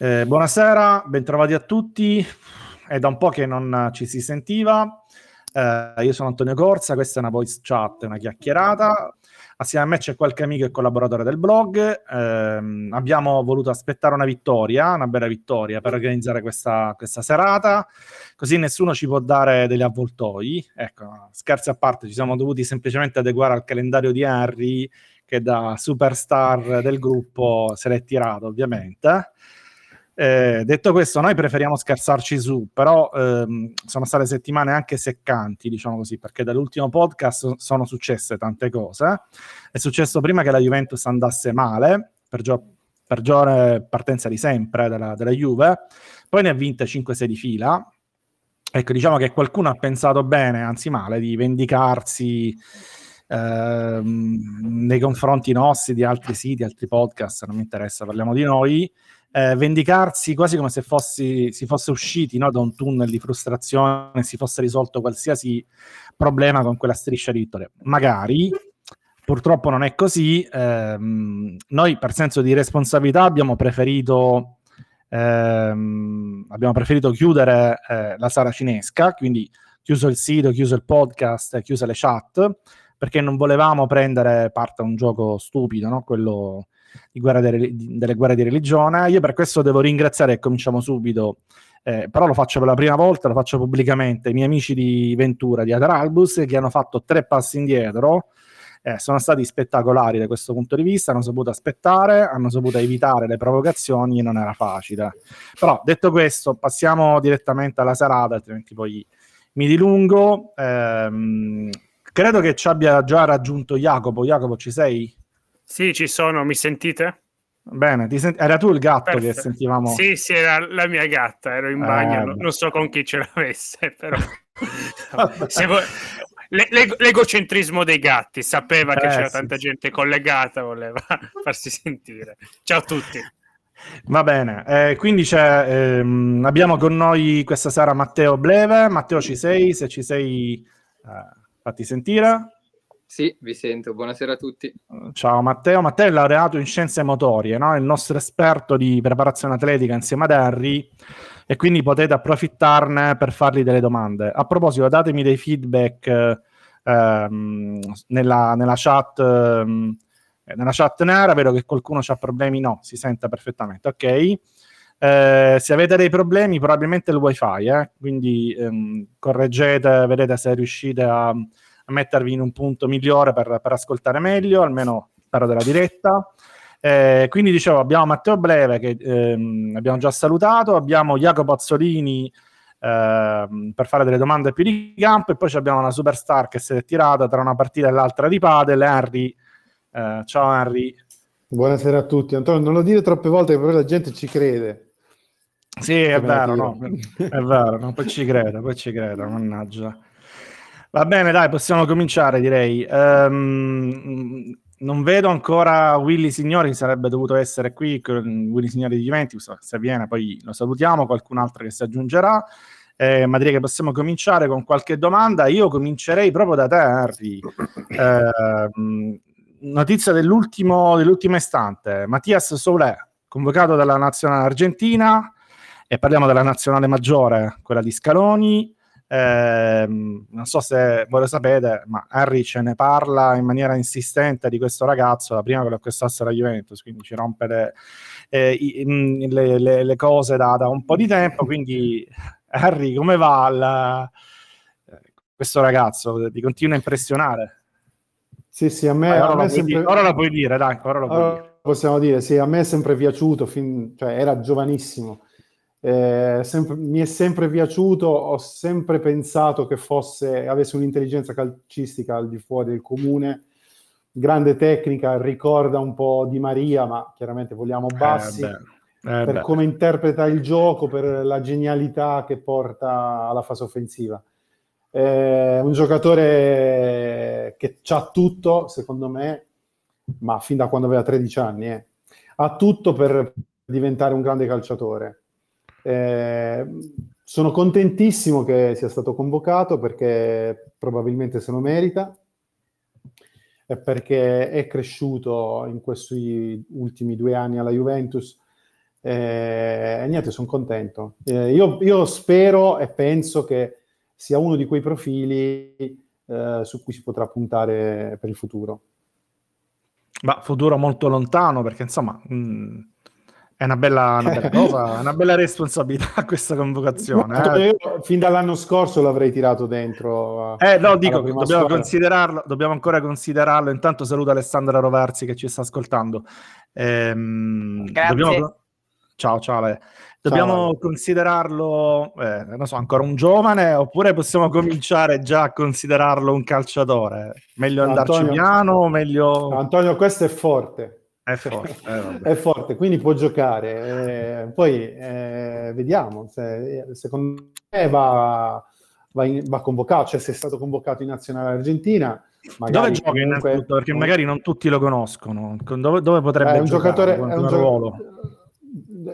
Eh, buonasera, bentrovati a tutti. È da un po' che non ci si sentiva. Eh, io sono Antonio Corsa, questa è una voice chat, una chiacchierata. Assieme a me c'è qualche amico e collaboratore del blog. Eh, abbiamo voluto aspettare una vittoria, una bella vittoria, per organizzare questa, questa, serata, così nessuno ci può dare degli avvoltoi. Ecco, scherzi a parte, ci siamo dovuti semplicemente adeguare al calendario di Harry, che da superstar del gruppo se l'è tirato, ovviamente. Eh, detto questo, noi preferiamo scherzarci su, però ehm, sono state settimane anche seccanti, diciamo così, perché dall'ultimo podcast sono successe tante cose. È successo prima che la Juventus andasse male, per peggiore partenza di sempre della, della Juve, poi ne ha vinte 5-6 di fila. Ecco, diciamo che qualcuno ha pensato bene, anzi male, di vendicarsi ehm, nei confronti nostri, di altri siti, altri podcast, non mi interessa, parliamo di noi eh, vendicarsi quasi come se fossi, si fosse usciti no, da un tunnel di frustrazione e si fosse risolto qualsiasi problema con quella striscia di vittoria. Magari, purtroppo non è così. Ehm, noi per senso di responsabilità abbiamo preferito, ehm, abbiamo preferito chiudere eh, la sala cinesca, quindi chiuso il sito, chiuso il podcast, chiuse le chat, perché non volevamo prendere parte a un gioco stupido, no? quello di guerra de, delle guerre di religione. Io per questo devo ringraziare e cominciamo subito. Eh, però lo faccio per la prima volta, lo faccio pubblicamente, i miei amici di Ventura, di Adralbus, che hanno fatto tre passi indietro, eh, sono stati spettacolari da questo punto di vista, hanno saputo aspettare, hanno saputo evitare le provocazioni non era facile. Però detto questo, passiamo direttamente alla serata, altrimenti poi mi dilungo. Eh, credo che ci abbia già raggiunto Jacopo. Jacopo, ci sei? Sì, ci sono, mi sentite? Bene, sent- era tu il gatto Perfetto. che sentivamo? Sì, sì, era la mia gatta, ero in bagno, eh, non so con chi ce l'avesse, però... vo- L'eg- l'egocentrismo dei gatti, sapeva che eh, c'era sì, tanta sì. gente collegata, voleva farsi sentire. Ciao a tutti. Va bene, eh, quindi ehm, abbiamo con noi questa sera Matteo Bleve. Matteo, ci sei? Se ci sei, eh, fatti sentire. Sì, vi sento. Buonasera a tutti. Ciao Matteo. Matteo è laureato in scienze motorie, no? il nostro esperto di preparazione atletica insieme ad Harry e quindi potete approfittarne per fargli delle domande. A proposito, datemi dei feedback ehm, nella, nella, chat. Ehm, nella chat nera vedo che qualcuno ha problemi, no, si sente perfettamente, ok. Eh, se avete dei problemi, probabilmente il wifi, eh? quindi ehm, correggete, vedete se riuscite a, a mettervi in un punto migliore per, per ascoltare meglio, almeno spero della diretta. Eh, quindi dicevo, abbiamo Matteo Breve che ehm, abbiamo già salutato, abbiamo Jacopo Azzolini ehm, per fare delle domande più di campo e poi abbiamo una superstar che si è tirata tra una partita e l'altra di padel, Henry. Eh, ciao Henry. Buonasera a tutti. Antonio, non lo dire troppe volte che poi la gente ci crede. Sì, è vero, no? è vero, no? poi ci credo, poi ci credo, mannaggia. Va bene, dai, possiamo cominciare, direi. Um, non vedo ancora Willy Signori, sarebbe dovuto essere qui, Willy Signori di Juventus, se viene poi lo salutiamo, qualcun altro che si aggiungerà. Eh, ma direi che possiamo cominciare con qualche domanda. Io comincerei proprio da te, Harry. Eh, notizia dell'ultimo, istante. Mattias Soulé, convocato dalla nazionale argentina, e parliamo della nazionale maggiore, quella di Scaloni. Eh, non so se voi lo sapete, ma Harry ce ne parla in maniera insistente di questo ragazzo da prima che lo acquistasse la Juventus, quindi ci rompe le, eh, le, le, le cose da, da, un po' di tempo. Quindi, Harry, come va la, questo ragazzo? Ti continua a impressionare? Sì, sì, a me, Vai, ora, a me lo sempre... dire, ora lo puoi dire, dai, ora lo puoi allora, dire. Possiamo dire, sì, a me è sempre piaciuto, fin... cioè era giovanissimo eh, sempre, mi è sempre piaciuto, ho sempre pensato che fosse, avesse un'intelligenza calcistica al di fuori del comune, grande tecnica, ricorda un po' di Maria, ma chiaramente vogliamo eh, bassi, eh, eh, per beh. come interpreta il gioco, per la genialità che porta alla fase offensiva. È un giocatore che ha tutto, secondo me, ma fin da quando aveva 13 anni, eh. ha tutto per diventare un grande calciatore eh, sono contentissimo che sia stato convocato perché probabilmente se lo merita e perché è cresciuto in questi ultimi due anni alla Juventus E, e niente, sono contento. Eh, io, io, spero e penso che sia uno di quei profili eh, su cui si potrà puntare per il futuro. Ma futuro molto lontano, perché insomma... Mh mm, è una bella, una bella cosa, una bella responsabilità questa convocazione. Eh. Io fin dall'anno scorso l'avrei tirato dentro. eh, no, dico, dobbiamo considerarlo, dobbiamo ancora considerarlo. Intanto saluto Alessandra Rovarzi che ci sta ascoltando. Ehm, Grazie. Dobbiamo... Ciao, ciao. Lei. Dobbiamo ciao. considerarlo, eh, non so, ancora un giovane oppure possiamo cominciare già a considerarlo un calciatore? Meglio andarci Antonio, piano, meglio... Antonio, questo è forte. È forte, eh, è forte, quindi può giocare. Eh, poi eh, vediamo, se, secondo me va, va, in, va, convocato, cioè se è stato convocato in nazionale argentina. Dove gioca comunque, innanzitutto? Perché magari non tutti lo conoscono. Dove, dove potrebbe è un giocare? Giocatore, è, un ruolo?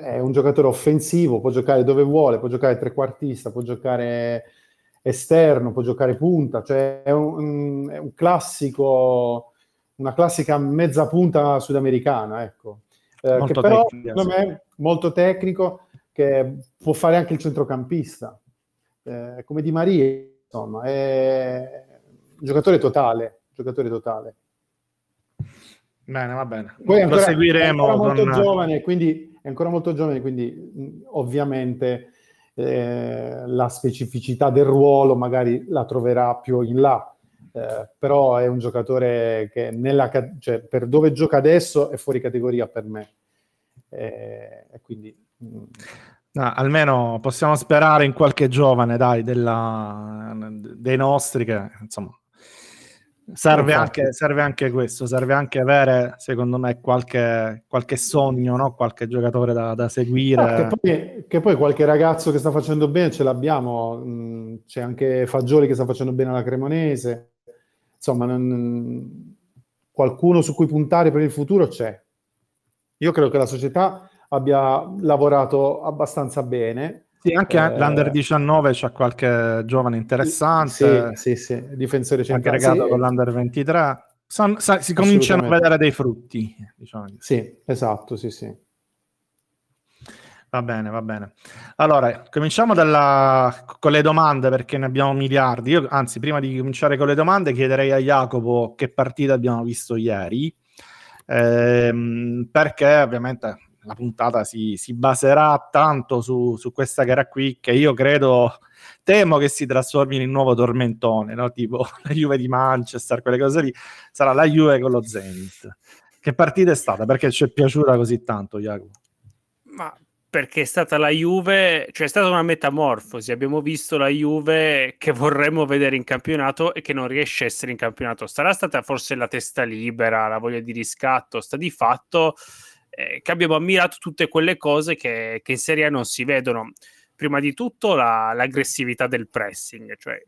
è un giocatore offensivo, può giocare dove vuole, può giocare trequartista, può giocare esterno, può giocare punta, cioè è un, è un classico una classica mezza punta sudamericana, ecco. Eh, che però, secondo me, molto tecnico, che può fare anche il centrocampista. Eh, come Di Maria, insomma, è un giocatore totale, giocatore totale. Bene, va bene. Poi ancora, Lo seguiremo. È ancora molto con... giovane, quindi è ancora molto giovane, quindi ovviamente eh, la specificità del ruolo magari la troverà più in là eh, però è un giocatore che nella, cioè, per dove gioca adesso è fuori categoria per me. Eh, quindi... Mm. No, almeno possiamo sperare in qualche giovane, dai, della, dei nostri che, insomma, serve anche, serve anche, questo, serve anche avere, secondo me, qualche, qualche sogno, no? qualche giocatore da, da seguire. Ah, che, poi, che, poi, qualche ragazzo che sta facendo bene ce l'abbiamo, mm, c'è anche Fagioli che sta facendo bene alla Cremonese insomma, non, qualcuno su cui puntare per il futuro c'è. Io credo che la società abbia lavorato abbastanza bene. Sì, anche eh, l'Under 19 c'ha qualche giovane interessante. Sì, sì, sì. difensore centrale. Aggregato sì. con l'Under 23. Son, sa, si cominciano a vedere dei frutti. Diciamo. Sì, esatto, sì, sì. Va bene, va bene. Allora, cominciamo dalla, con le domande perché ne abbiamo miliardi. Io, anzi, prima di cominciare con le domande, chiederei a Jacopo che partita abbiamo visto ieri, ehm, perché ovviamente la puntata si, si baserà tanto su, su, questa gara qui che io credo, temo che si trasformi in un nuovo tormentone, no? tipo la Juve di Manchester, quelle cose lì, sarà la Juve con lo Zenit. Che partita è stata? Perché ci è piaciuta così tanto, Jacopo? Ma perché è stata la Juve, cioè è stata una metamorfosi. Abbiamo visto la Juve che vorremmo vedere in campionato e che non riesce a essere in campionato. Sarà stata forse la testa libera, la voglia di riscatto, sta di fatto eh, che abbiamo ammirato tutte quelle cose che, che, in Serie A non si vedono. Prima di tutto la, l'aggressività del pressing, cioè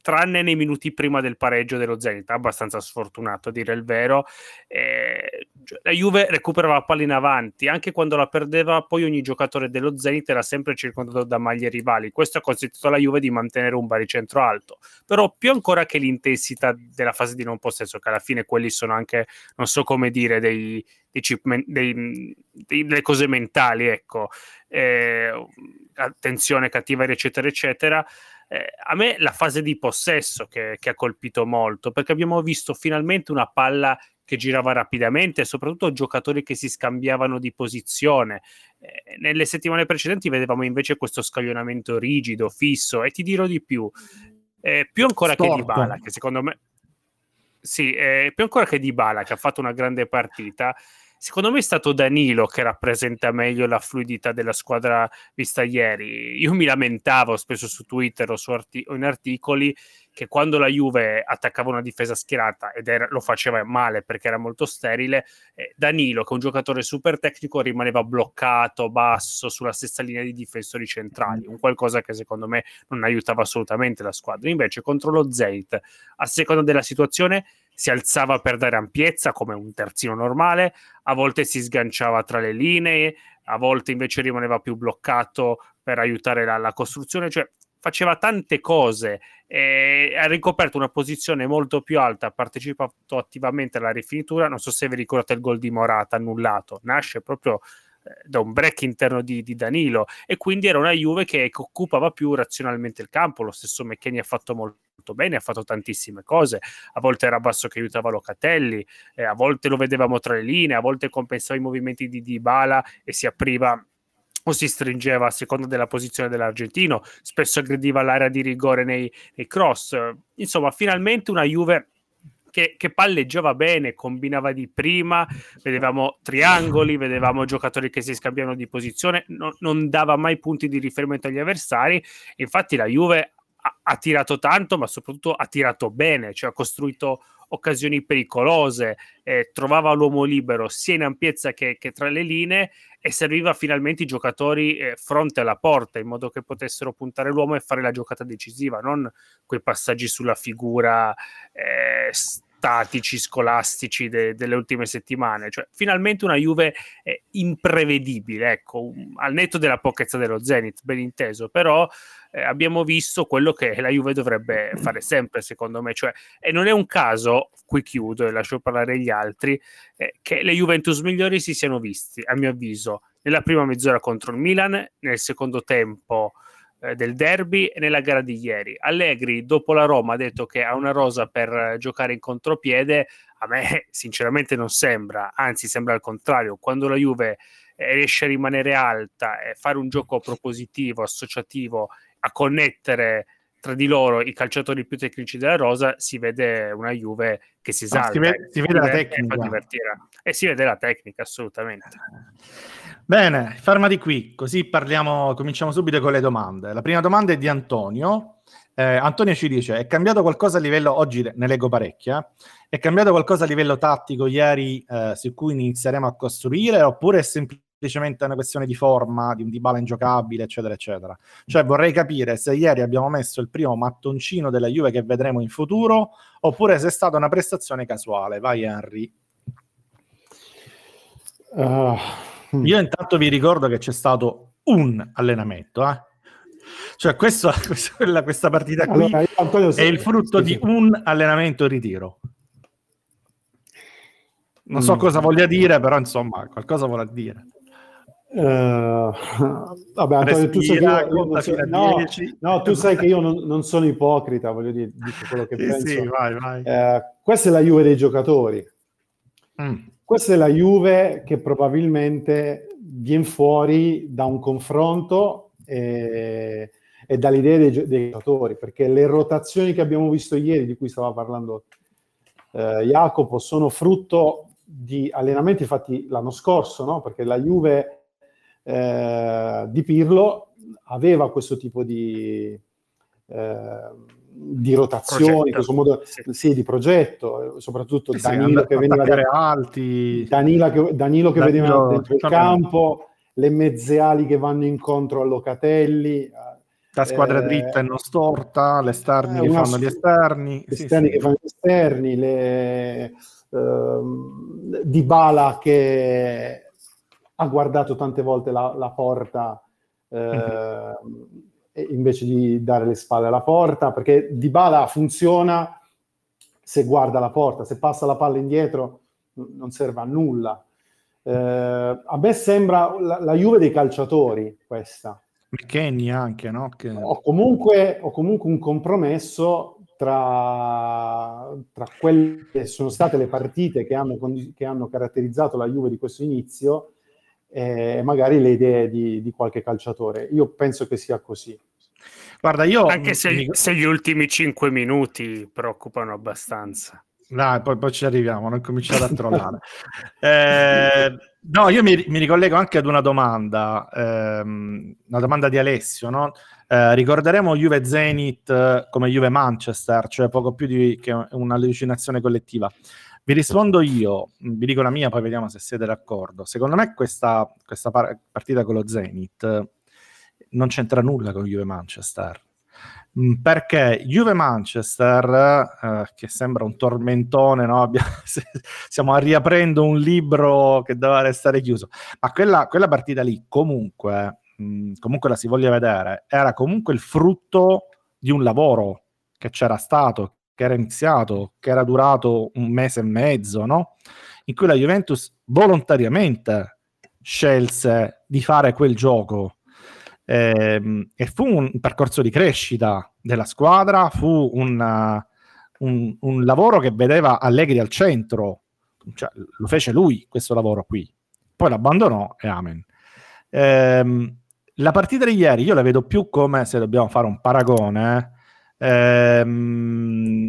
tranne nei minuti prima del pareggio dello Zenit, abbastanza sfortunato a dire il vero. Eh, la Juve recuperava la palla in avanti, anche quando la perdeva, poi ogni giocatore dello Zenit era sempre circondato da maglie rivali. Questo ha consentito alla Juve di mantenere un baricentro alto. Però più ancora che l'intensità della fase di non possesso, che alla fine quelli sono anche, non so come dire, dei, dei, chip, dei, delle cose mentali, ecco, eh, attenzione, cattiveria, eccetera, eccetera eh, a me la fase di possesso che, che, ha colpito molto, perché abbiamo visto finalmente una palla che girava rapidamente e soprattutto giocatori che si scambiavano di posizione. Eh, nelle settimane precedenti vedevamo invece questo scaglionamento rigido, fisso e ti dirò di più, eh, più ancora Storto. che di Bala, che secondo me... Sì, eh, più ancora che di Bala, che ha fatto una grande partita, Secondo me è stato Danilo che rappresenta meglio la fluidità della squadra vista ieri. Io mi lamentavo spesso su Twitter o, su arti- o in articoli che quando la Juve attaccava una difesa schierata ed era, lo faceva male perché era molto sterile, eh, Danilo, che è un giocatore super tecnico, rimaneva bloccato basso sulla stessa linea di difensori centrali, un qualcosa che secondo me non aiutava assolutamente la squadra. Invece contro lo Zenit, a seconda della situazione, si alzava per dare ampiezza come un terzino normale, a volte si sganciava tra le linee, a volte invece rimaneva più bloccato per aiutare la, la costruzione, cioè faceva tante cose, e ha ricoperto una posizione molto più alta, ha partecipato attivamente alla rifinitura, non so se vi ricordate il gol di Morata annullato, nasce proprio da un break interno di, di, Danilo. E quindi era una Juve che, che occupava più razionalmente il campo, lo stesso McKenny ha fatto molto bene, ha fatto tantissime cose, a volte era Basso che aiutava Locatelli, eh, a volte lo vedevamo tra le linee, a volte compensava i movimenti di Dybala e si apriva o si stringeva a seconda della posizione dell'argentino, spesso aggrediva l'area di rigore nei, nei cross. Insomma, finalmente una Juve che, che, palleggiava bene, combinava di prima, vedevamo triangoli, vedevamo giocatori che si scambiavano di posizione, no, non dava mai punti di riferimento agli avversari. Infatti la Juve ha, ha tirato tanto, ma soprattutto ha tirato bene, cioè ha costruito occasioni pericolose, eh, trovava l'uomo libero sia in ampiezza che, che, tra le linee e serviva finalmente i giocatori eh, fronte alla porta in modo che potessero puntare l'uomo e fare la giocata decisiva, non quei passaggi sulla figura eh, statici, scolastici de- delle ultime settimane. Cioè, finalmente una Juve eh, imprevedibile, ecco, un, al netto della pochezza dello Zenit, ben inteso, però eh, abbiamo visto quello che la Juve dovrebbe fare sempre, secondo me. Cioè, e non è un caso, qui chiudo e lascio parlare gli altri, eh, che le Juventus migliori si siano visti, a mio avviso, nella prima mezz'ora contro il Milan, nel secondo tempo eh, del derby e nella gara di ieri. Allegri, dopo la Roma, ha detto che ha una rosa per giocare in contropiede. A me, sinceramente, non sembra, anzi, sembra il contrario. Quando la Juve eh, riesce a rimanere alta e fare un gioco propositivo, associativo, a connettere tra di loro i calciatori più tecnici della rosa, si vede una Juve che si esalta. si vede, si vede la tecnica. E si vede la tecnica, assolutamente. Bene, fermati qui, così parliamo, cominciamo subito con le domande. La prima domanda è di Antonio. Eh, Antonio ci dice: È cambiato qualcosa a livello, oggi ne leggo parecchia, è cambiato qualcosa a livello tattico ieri eh, su cui inizieremo a costruire oppure è semplicemente una questione di forma, di un dibala ingiocabile, eccetera, eccetera. Cioè vorrei capire se ieri abbiamo messo il primo mattoncino della Juve che vedremo in futuro oppure se è stata una prestazione casuale. Vai Henry. Uh, io intanto vi ricordo che c'è stato un allenamento, eh? cioè questo, questa, questa partita qui allora, Antonio, è il frutto di un allenamento ritiro. Non so mm. cosa voglia dire, però insomma, qualcosa vuole dire. Uh, vabbè, Antonio, tu sai che io, io so, no, no, tu sai che io non, non, sono ipocrita, voglio dire, dico quello che sì, penso. Sì, vai, vai. Uh, questa è la Juve dei giocatori. Mm. Questa è la Juve che probabilmente viene fuori da un confronto e, e dalle idee dei, dei, giocatori, perché le rotazioni che abbiamo visto ieri, di cui stava parlando eh, Jacopo, sono frutto di allenamenti fatti l'anno scorso, no? perché la Juve eh, di Pirlo aveva questo tipo di... Eh, di rotazioni, questo modo sì. Sì, di progetto, soprattutto sì, Danilo, che veniva da, alti. Danilo che, Danilo che Danilo, vedeva dentro il campo, le mezze ali che vanno incontro a Locatelli. La squadra eh, dritta e non storta, le esterni eh, che fanno gli esterni. Gli esterni che fanno gli esterni, le, eh, Di Bala che ha guardato tante volte la, la porta. Eh, mm-hmm invece di dare le spalle alla porta, perché Dybala funziona se guarda la porta, se passa la palla indietro non serve a nulla. Eh, a me sembra la, la, Juve dei calciatori questa. McKenny anche, no? Che... O, comunque, o comunque un compromesso tra, tra, quelle che sono state le partite che hanno, che hanno caratterizzato la Juve di questo inizio e magari le idee di, di qualche calciatore. Io penso che sia così. Guarda, io... Anche se, mi... se gli ultimi cinque minuti preoccupano abbastanza. Dai, poi, poi, ci arriviamo, non cominciare a trollare. eh, no, io mi, mi, ricollego anche ad una domanda, ehm, una domanda di Alessio, no? eh, ricorderemo Juve Zenit eh, come Juve Manchester, cioè poco più di che un'allucinazione collettiva. Vi rispondo io, vi dico la mia, poi vediamo se siete d'accordo. Secondo me questa, questa par- partita con lo Zenit non c'entra nulla con Juve Manchester. Mm, perché Juve Manchester, eh, che sembra un tormentone, no? stiamo riaprendo un libro che doveva restare chiuso, ma quella, quella partita lì comunque, mh, mm, comunque la si voglia vedere, era comunque il frutto di un lavoro che c'era stato, che era iniziato, che era durato un mese e mezzo, no? in cui la Juventus volontariamente scelse di fare quel gioco eh, e fu un percorso di crescita della squadra, fu un, un, un lavoro che vedeva Allegri al centro, cioè, lo fece lui questo lavoro qui, poi l'abbandonò e amen. Eh, la partita di ieri io la vedo più come, se dobbiamo fare un paragone, ehm,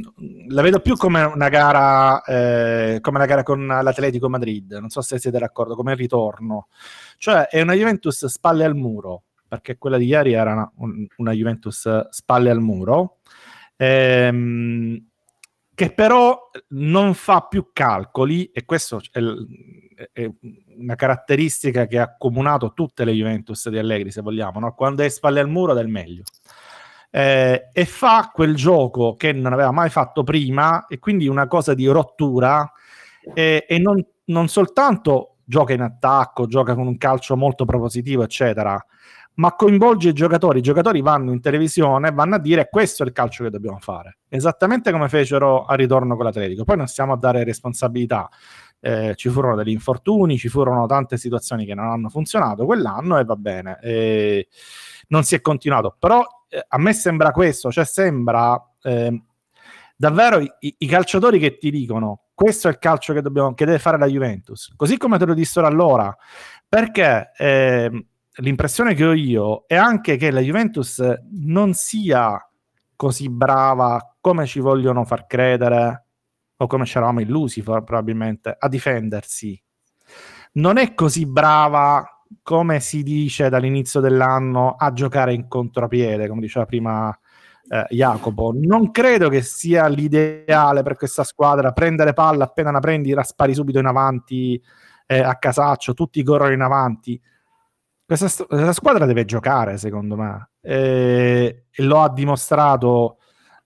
la vedo più come una gara, eh, come la gara con l'Atletico Madrid, non so se siete d'accordo, come il ritorno. Cioè è una Juventus spalle al muro, perché quella di ieri era una, una Juventus spalle al muro, ehm, che però non fa più calcoli, e questo è, è, una caratteristica che ha accomunato tutte le Juventus di Allegri, se vogliamo, no? quando è spalle al muro del meglio. Eh, e fa quel gioco che non aveva mai fatto prima, e quindi una cosa di rottura, e, e non, non soltanto gioca in attacco, gioca con un calcio molto propositivo, eccetera, ma coinvolge i giocatori. I giocatori vanno in televisione e vanno a dire questo è il calcio che dobbiamo fare. Esattamente come fecero a ritorno con l'Atletico. Poi non stiamo a dare responsabilità. Eh, ci furono degli infortuni, ci furono tante situazioni che non hanno funzionato quell'anno e va bene. Eh, non si è continuato. Però eh, a me sembra questo, cioè sembra ehm, davvero i, i, calciatori che ti dicono questo è il calcio che, dobbiamo, che deve fare la Juventus, così come te lo dissero allora, perché eh, l'impressione che ho io è anche che la Juventus non sia così brava come ci vogliono far credere o come ci eravamo illusi probabilmente a difendersi. Non è così brava come si dice dall'inizio dell'anno a giocare in contropiede, come diceva prima eh, Jacopo. Non credo che sia l'ideale per questa squadra prendere palla appena la prendi, la spari subito in avanti eh, a casaccio, tutti corrono in avanti questa, questa, squadra deve giocare, secondo me, e, e lo ha dimostrato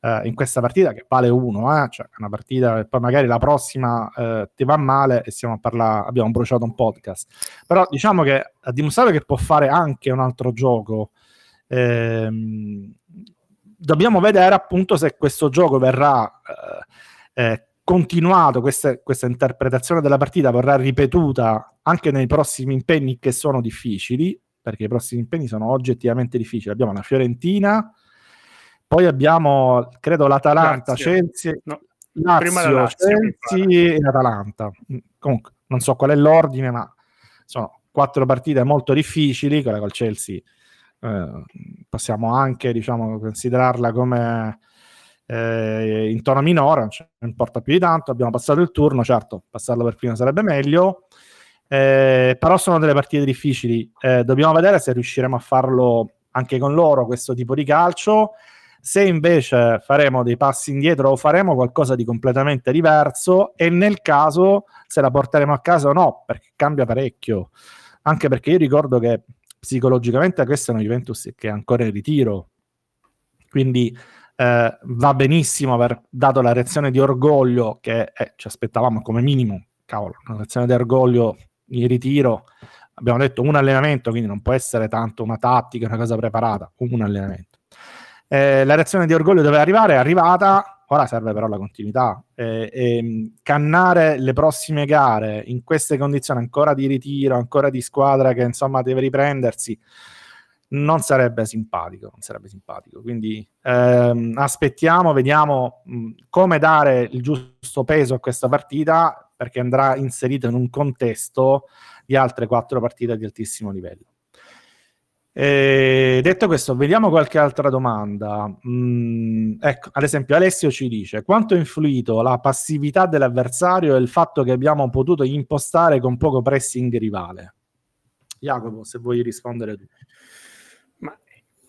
eh, in questa partita che vale uno, eh? cioè una partita che poi magari la prossima eh, ti va male e stiamo a parlare, abbiamo bruciato un podcast. Però diciamo che ha dimostrato che può fare anche un altro gioco. Ehm, dobbiamo vedere appunto se questo gioco verrà eh, eh, continuato, questa, questa interpretazione della partita verrà ripetuta anche nei prossimi impegni che sono difficili, perché i prossimi impegni sono oggettivamente difficili. Abbiamo la Fiorentina, poi abbiamo, credo, l'Atalanta, Lazio. Chelsea, no, Lazio, Lazio, Chelsea e l'Atalanta. Comunque, non so qual è l'ordine, ma sono quattro partite molto difficili, quella col Chelsea eh, possiamo anche, diciamo, considerarla come eh, in tono minore, non, non importa più di tanto, abbiamo passato il turno, certo, passarlo per prima sarebbe meglio, eh, però sono delle partite difficili, eh, dobbiamo vedere se riusciremo a farlo anche con loro questo tipo di calcio, se invece faremo dei passi indietro o faremo qualcosa di completamente diverso e nel caso se la porteremo a casa o no, perché cambia parecchio, anche perché io ricordo che psicologicamente questa è una Juventus che è ancora in ritiro, quindi eh, va benissimo aver dato la reazione di orgoglio che eh, ci aspettavamo come minimo, cavolo, una reazione di orgoglio in ritiro, abbiamo detto un allenamento, quindi non può essere tanto una tattica, una cosa preparata, un allenamento. Eh, la reazione di orgoglio deve arrivare, è arrivata, ora serve però la continuità. Eh, eh, cannare le prossime gare in queste condizioni ancora di ritiro, ancora di squadra che insomma deve riprendersi, non sarebbe simpatico, non sarebbe simpatico. Quindi ehm, aspettiamo, vediamo mh, come dare il giusto peso a questa partita perché andrà inserito in un contesto di altre quattro partite di altissimo livello. E detto questo, vediamo qualche altra domanda. Mm, ecco, ad esempio, Alessio ci dice: quanto ha influito la passività dell'avversario e il fatto che abbiamo potuto impostare con poco pressing rivale? Jacopo, se vuoi rispondere tu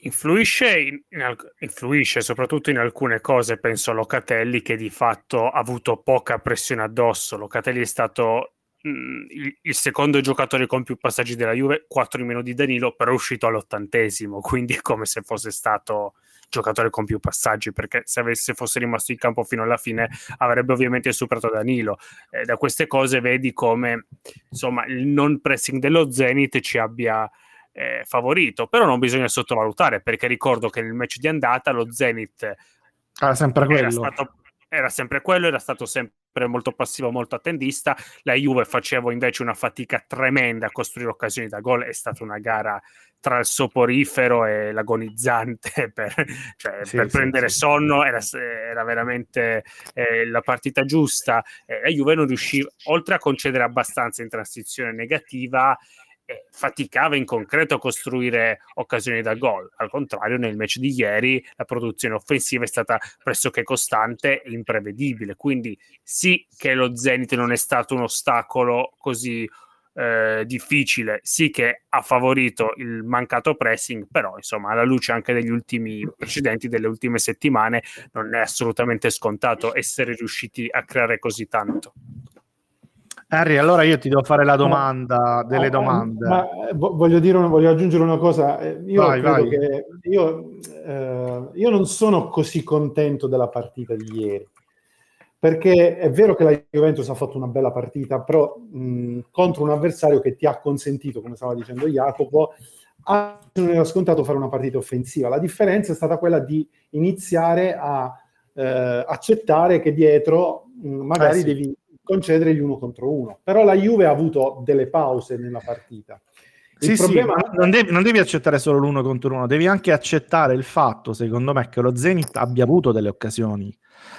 influisce, in, in, influisce soprattutto in alcune cose, penso a Locatelli che di fatto ha avuto poca pressione addosso. Locatelli è stato mh, mm, il, il, secondo giocatore con più passaggi della Juve, 4 in meno di Danilo, però è uscito all'ottantesimo, quindi è come se fosse stato giocatore con più passaggi, perché se avesse fosse rimasto in campo fino alla fine avrebbe ovviamente superato Danilo. Eh, da queste cose vedi come insomma il non pressing dello Zenit ci abbia eh, favorito, però non bisogna sottovalutare perché ricordo che nel match di andata lo Zenit era sempre quello. Era, stato, era sempre quello, era stato sempre molto passivo, molto attendista. La Juve faceva invece una fatica tremenda a costruire occasioni da gol. È stata una gara tra il soporifero e l'agonizzante per, cioè, sì, per sì, prendere sì. sonno. Era, era veramente eh, la partita giusta. Eh, la Juve non riusciva, oltre a concedere abbastanza in transizione negativa, faticava in concreto a costruire occasioni da gol. Al contrario, nel match di ieri la produzione offensiva è stata pressoché costante e imprevedibile. Quindi sì che lo Zenit non è stato un ostacolo così eh, difficile, sì che ha favorito il mancato pressing, però insomma alla luce anche degli ultimi precedenti, delle ultime settimane, non è assolutamente scontato essere riusciti a creare così tanto. Harry, allora io ti devo fare la domanda delle domande. Ma eh, voglio, dire, voglio aggiungere una cosa. Eh, io vai, vai. che io, eh, io, non sono così contento della partita di ieri. Perché è vero che la Juventus ha fatto una bella partita, però mh, contro un avversario che ti ha consentito, come stava dicendo Jacopo, non era scontato fare una partita offensiva. La differenza è stata quella di iniziare a eh, accettare che dietro mh, magari eh sì. devi concedere gli uno contro uno. Però la Juve ha avuto delle pause nella partita. Il sì, problema... sì, non devi, non devi, accettare solo l'uno contro uno, devi anche accettare il fatto, secondo me, che lo Zenit abbia avuto delle occasioni.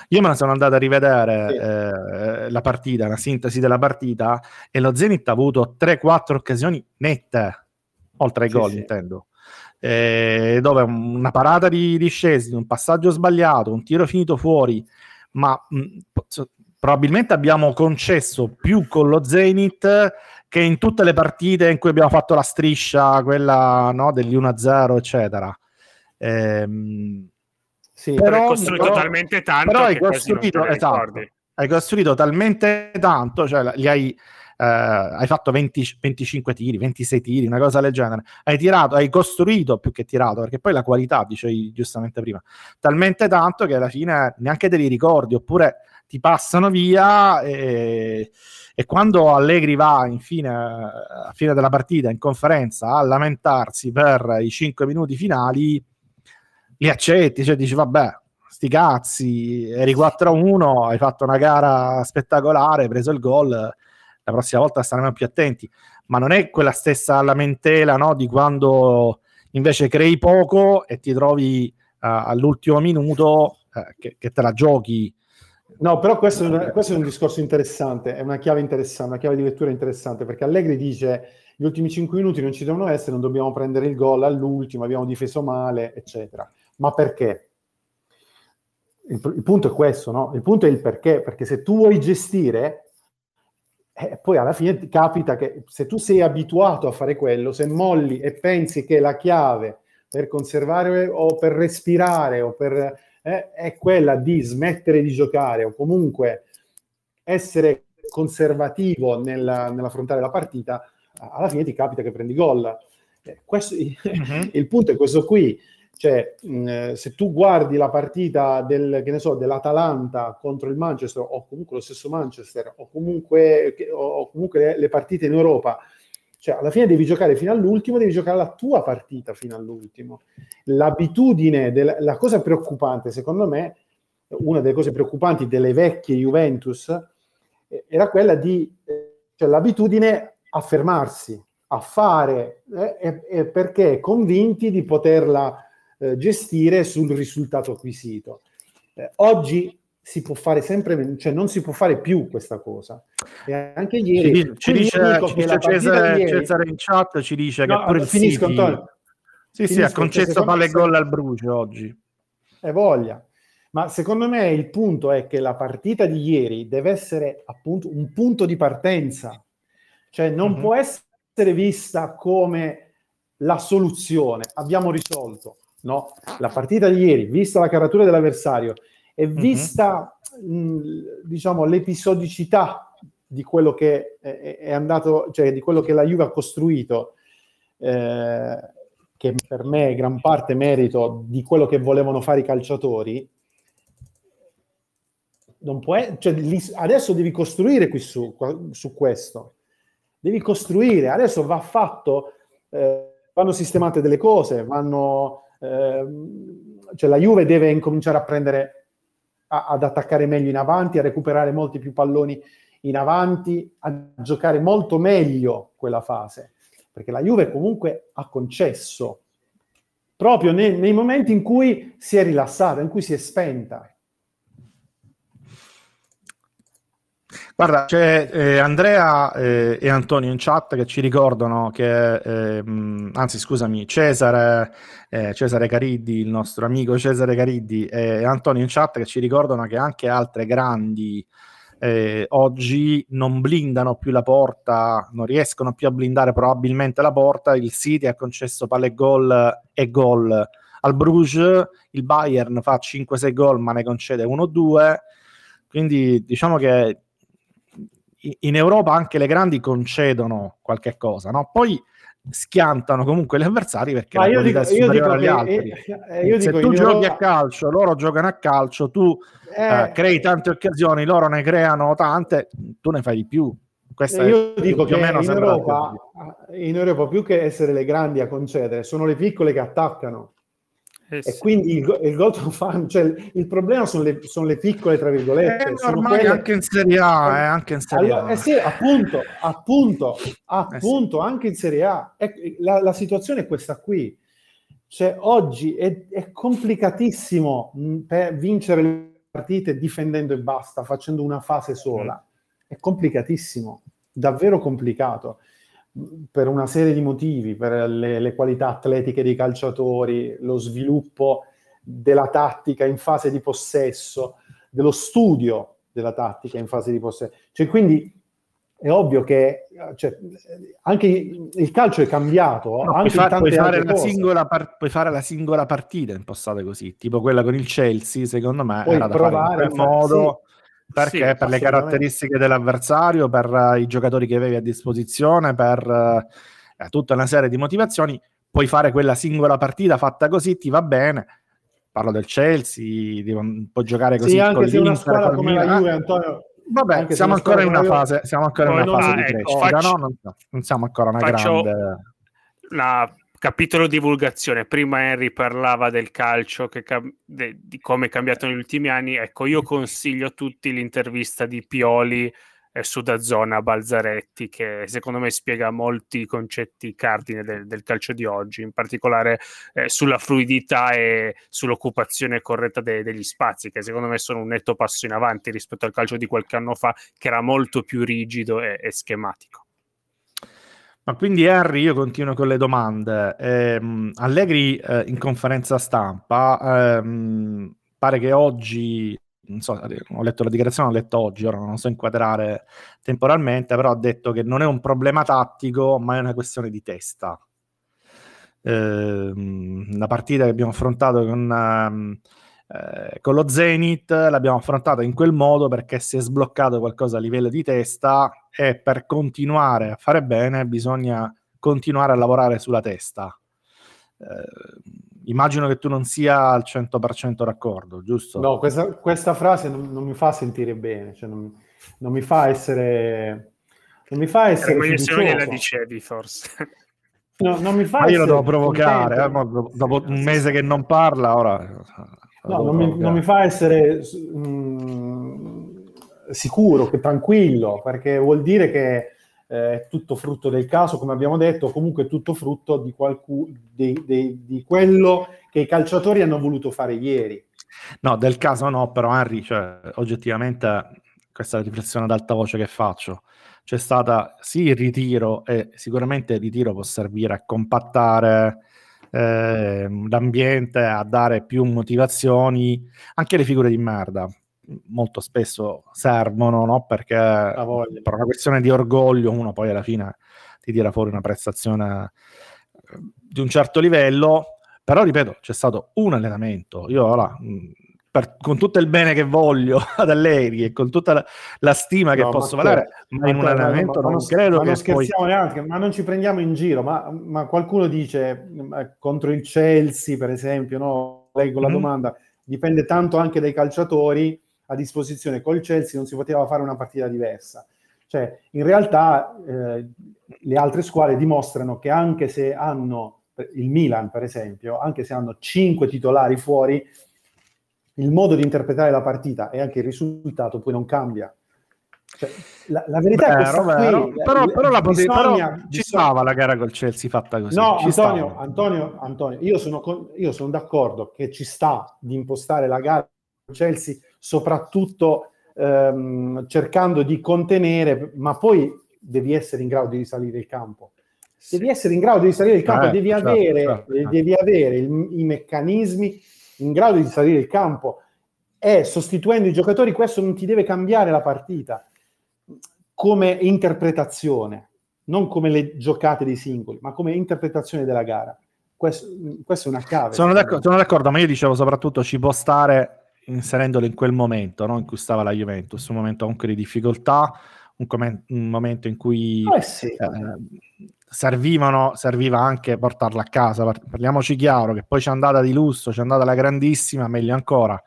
Io me la sono andato a rivedere sì. eh, la partita, una sintesi della partita, e lo Zenit ha avuto 3-4 occasioni nette, oltre ai sì, gol, intendo. Eh, dove una parata di, di Scesi, un passaggio sbagliato, un tiro finito fuori, ma mh, probabilmente abbiamo concesso più con lo Zenit che in tutte le partite in cui abbiamo fatto la striscia, quella no, degli 1-0, eccetera. Ehm, sì, però, hai costruito però, talmente tanto però hai costruito, esatto, hai costruito talmente tanto, cioè li hai, hai fatto 20, 25 tiri, 26 tiri, una cosa del genere. Hai tirato, hai costruito più che tirato, perché poi la qualità, dicevi giustamente prima, talmente tanto che alla fine neanche te li ricordi, oppure ti passano via e, e quando Allegri va infine a fine della partita in conferenza a lamentarsi per i 5 minuti finali li accetti, cioè dici vabbè sti cazzi, eri 4-1, hai fatto una gara spettacolare, hai preso il gol, la prossima volta staremo più attenti, ma non è quella stessa lamentela no, di quando invece crei poco e ti trovi uh, all'ultimo minuto uh, che, che, te la giochi No, però questo è, un, questo è, un, discorso interessante, è una chiave interessante, una chiave di lettura interessante, perché Allegri dice gli ultimi 5 minuti non ci devono essere, non dobbiamo prendere il gol all'ultimo, abbiamo difeso male, eccetera. Ma perché? Il, il punto è questo, no? Il punto è il perché, perché se tu vuoi gestire, eh, poi alla fine capita che se tu sei abituato a fare quello, se molli e pensi che la chiave per conservare o per respirare o per eh, è quella di smettere di giocare o comunque essere conservativo nella, nell'affrontare la partita, alla fine ti capita che prendi gol. Eh, questo, uh-huh. Il punto è questo qui. Cioè, mh, se tu guardi la partita del, so, dell'Atalanta contro il Manchester, o comunque lo stesso Manchester, o comunque, o comunque le, le partite in Europa, cioè, alla fine devi giocare fino all'ultimo, devi giocare la tua partita fino all'ultimo. L'abitudine, del, la cosa preoccupante, secondo me, una delle cose preoccupanti delle vecchie Juventus eh, era quella di, eh, cioè l'abitudine a fermarsi, a fare, eh, eh, perché convinti di poterla eh, gestire sul risultato acquisito. Eh, oggi si può fare sempre, cioè non si può fare più questa cosa. E anche ieri ci, dice, ci dice Cesare, ieri... Cesare, in chat ci dice no, che pure il finisco, City... Antonio. Sì, sì, ha concesso palle gol al Bruce oggi. È voglia. Ma secondo me il punto è che la partita di ieri deve essere appunto un punto di partenza. Cioè non mm-hmm. può essere vista come la soluzione. Abbiamo risolto. No, la partita di ieri, vista la caratura dell'avversario, e vista mm-hmm. mh, diciamo l'episodicità di quello che è, è, andato, cioè di quello che la Juve ha costruito, eh, che per me è gran parte merito di quello che volevano fare i calciatori, non può, cioè, adesso devi costruire qui su, su, questo, devi costruire, adesso va fatto, eh, vanno sistemate delle cose, vanno, eh, cioè la Juve deve incominciare a prendere a, ad attaccare meglio in avanti, a recuperare molti più palloni in avanti, a giocare molto meglio quella fase, perché la Juve comunque ha concesso proprio nei, nei momenti in cui si è rilassata, in cui si è spenta. Guarda, c'è eh, Andrea eh, e Antonio in chat che ci ricordano che, eh, anzi scusami, Cesare, eh, Cesare Cariddi, il nostro amico Cesare Cariddi e Antonio in chat che ci ricordano che anche altre grandi eh, oggi non blindano più la porta, non riescono più a blindare probabilmente la porta. Il City ha concesso palle gol e gol al Bruges, il Bayern fa 5-6 gol ma ne concede 1-2. Quindi diciamo che in Europa anche le grandi concedono qualche cosa, no? Poi schiantano comunque gli avversari perché Ma la qualità dico, è superiore agli altri. Eh, eh, Se tu giochi Europa... a calcio, loro giocano a calcio, tu eh, eh, crei tante occasioni, loro ne creano tante, tu ne fai di più. Questa io è, dico che in Europa, in Europa, più che essere le grandi a concedere, sono le piccole che attaccano. Eh sì. E quindi il, il gol fan, cioè il problema sono le, sono le piccole, tra virgolette. Eh, ormai quelle... anche in Serie A, eh, anche in Serie allora, A. Eh sì, appunto, appunto, appunto, eh sì. anche in Serie A. È, la, la, situazione è questa qui. Cioè, oggi è, è complicatissimo mh, per vincere le partite difendendo e basta, facendo una fase sola. È complicatissimo, davvero complicato per una serie di motivi, per le, le, qualità atletiche dei calciatori, lo sviluppo della tattica in fase di possesso, dello studio della tattica in fase di possesso. Cioè, quindi è ovvio che cioè, anche il calcio è cambiato. No, puoi, far, puoi, fare par- puoi, fare la singola partita impostata così, tipo quella con il Chelsea, secondo me puoi era da fare in modo. Sì perché? Sì, per le caratteristiche dell'avversario, per uh, i giocatori che avevi a disposizione, per uh, tutta una serie di motivazioni. Puoi fare quella singola partita fatta così, ti va bene. Parlo del Chelsea, di, puoi giocare così. Sì, anche se una squadra come la Juve, Antonio, Vabbè, siamo ancora in una fase, siamo ancora in una fase di ecco, crescita, faccio, no? non, non, siamo ancora una grande... La Capitolo divulgazione. Prima Henry parlava del calcio, cam- de- di come è cambiato negli ultimi anni. Ecco, io consiglio a tutti l'intervista di Pioli eh, su Dazzona Balzaretti, che secondo me spiega molti concetti cardine del, del calcio di oggi, in particolare eh, sulla fluidità e sull'occupazione corretta de- degli spazi, che secondo me sono un netto passo in avanti rispetto al calcio di qualche anno fa, che era molto più rigido e, e schematico. Ma quindi Harry, io continuo con le domande. Eh, Allegri eh, in conferenza stampa ehm, pare che oggi, non so, ho letto la dichiarazione, ho letto oggi, ora non so inquadrare temporalmente, però ha detto che non è un problema tattico, ma è una questione di testa. Eh, la partita che abbiamo affrontato con, ehm, eh, con lo Zenith l'abbiamo affrontata in quel modo perché si è sbloccato qualcosa a livello di testa e per continuare a fare bene bisogna continuare a lavorare sulla testa. Eh, immagino che tu non sia al 100% d'accordo, giusto? No, questa, questa frase non, non, mi fa sentire bene, cioè non, non, mi fa essere... Non mi fa essere... Eh, se non gliela dicevi, forse. No, non mi fa Ma io lo devo provocare, eh, dopo un mese che non parla, ora... No, non mi, non mi, fa essere... Mh, sicuro, che tranquillo, perché vuol dire che eh, è tutto frutto del caso, come abbiamo detto, comunque è tutto frutto di, qualcu- di, di, di quello che i calciatori hanno voluto fare ieri. No, del caso no, però Henry, cioè, oggettivamente questa è la riflessione ad alta voce che faccio. C'è stata sì il ritiro e sicuramente il ritiro può servire a compattare eh, l'ambiente, a dare più motivazioni, anche le figure di merda molto spesso servono, no? perché per una questione di orgoglio uno poi alla fine ti tira fuori una prestazione eh, di un certo livello, però ripeto, c'è stato un allenamento, io ora per, con tutto il bene che voglio ad Allegri e con tutta la, la stima no, che posso ma valere, ma in un allenamento ma, non credo ma che non scherziamo poi... neanche, ma non ci prendiamo in giro, ma, ma qualcuno dice eh, contro il Chelsea per esempio, no? leggo la mm-hmm. domanda, dipende tanto anche dai calciatori, a disposizione col Chelsea non si poteva fare una partita diversa. Cioè, in realtà eh, le altre squadre dimostrano che anche se hanno il Milan, per esempio, anche se hanno cinque titolari fuori, il modo di interpretare la partita e anche il risultato poi non cambia. Cioè, la, la, verità vero, è questa vero. Qui, però, però, la bisogna, però ci stava la gara col Chelsea fatta così. No, Antonio, Antonio, Antonio, io sono, con, io sono d'accordo che ci sta di impostare la gara col Chelsea soprattutto ehm, cercando di contenere, ma poi devi essere in grado di risalire il campo. Devi essere in grado di risalire il campo, eh, devi, certo, avere, certo. devi avere il, i meccanismi in grado di risalire il campo e sostituendo i giocatori questo non ti deve cambiare la partita come interpretazione, non come le giocate dei singoli, ma come interpretazione della gara. Questo, questo è una chiave. Sono d'accordo, sono d'accordo, ma io dicevo soprattutto ci può stare inserendolo in quel momento no? in cui stava la Juventus, un momento comunque di difficoltà, un, com- un momento in cui eh sì. eh, servivano, serviva anche portarla a casa. Parliamoci chiaro che poi c'è andata di lusso, c'è andata la grandissima, meglio ancora,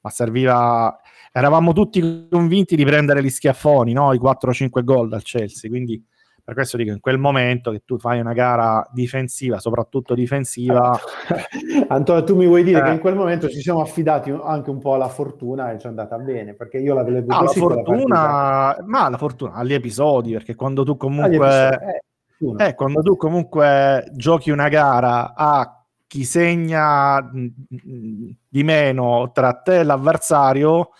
ma serviva. Eravamo tutti convinti di prendere gli schiaffoni, no? i 4-5 gol dal Chelsea, quindi per questo dico, in quel momento che tu fai una gara difensiva, soprattutto difensiva... Antonio, tu mi vuoi dire eh. che in quel momento ci siamo affidati anche un po' alla fortuna e ci è andata bene, perché io l'avevo ah, la fortuna, ma la fortuna agli episodi, perché quando tu comunque... Eh, eh, quando tu comunque giochi una gara a chi segna mm, mm, di meno tra te e l'avversario,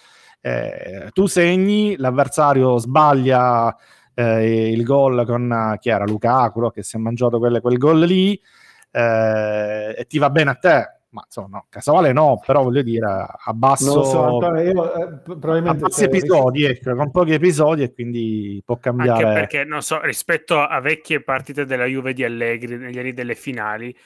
eh, tu segni, l'avversario sbaglia eh, il gol con chi era? Lukaku che si è mangiato quelle, quel gol lì. Eh, e ti va bene a te? Ma insomma no, Casavale no però voglio dire a basso so, Antonio, io, eh, probabilmente a bassi episodi ecco, con pochi episodi e quindi può cambiare. anche perché non so rispetto a vecchie partite della Juve di Allegri negli anni delle finali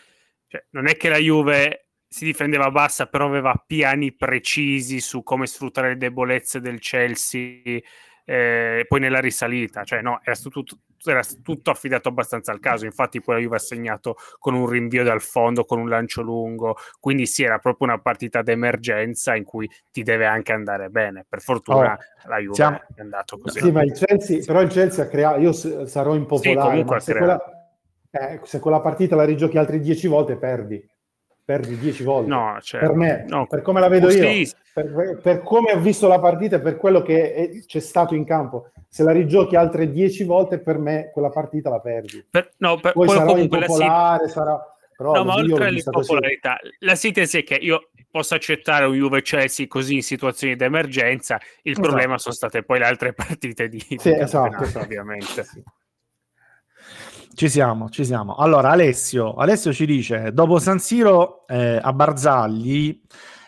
cioè, non è che la Juve si difendeva bassa però aveva piani precisi su come sfruttare le debolezze del Chelsea eh, poi nella risalita, cioè no, era tutto, era tutto, affidato abbastanza al caso, infatti poi la Juve ha segnato con un rinvio dal fondo, con un lancio lungo, quindi sì, era proprio una partita d'emergenza in cui ti deve anche andare bene, per fortuna oh, la Juve siamo... è andato così. Sì, ma il Chelsea, però il Chelsea ha creato, io sarò impopolare, sì, se quella, eh, se quella partita la rigiochi altre dieci volte perdi perdi dieci volte. No, certo. Per me, no. per come la vedo io, per, per, come ho visto la partita e per quello che è, c'è stato in campo, se la rigiochi altre dieci volte, per me quella partita la perdi. Per, no, per, Poi sarò impopolare, sit- sarà... Però no, ma oltre all'impopolarità, la sintesi è che io posso accettare un Juve Chelsea così in situazioni di emergenza, il esatto. problema sono state poi le altre partite di, sì, di esatto, esatto. ovviamente. Sì. Ci siamo, ci siamo. Allora, Alessio, Alessio ci dice, dopo San Siro eh, a Barzagli,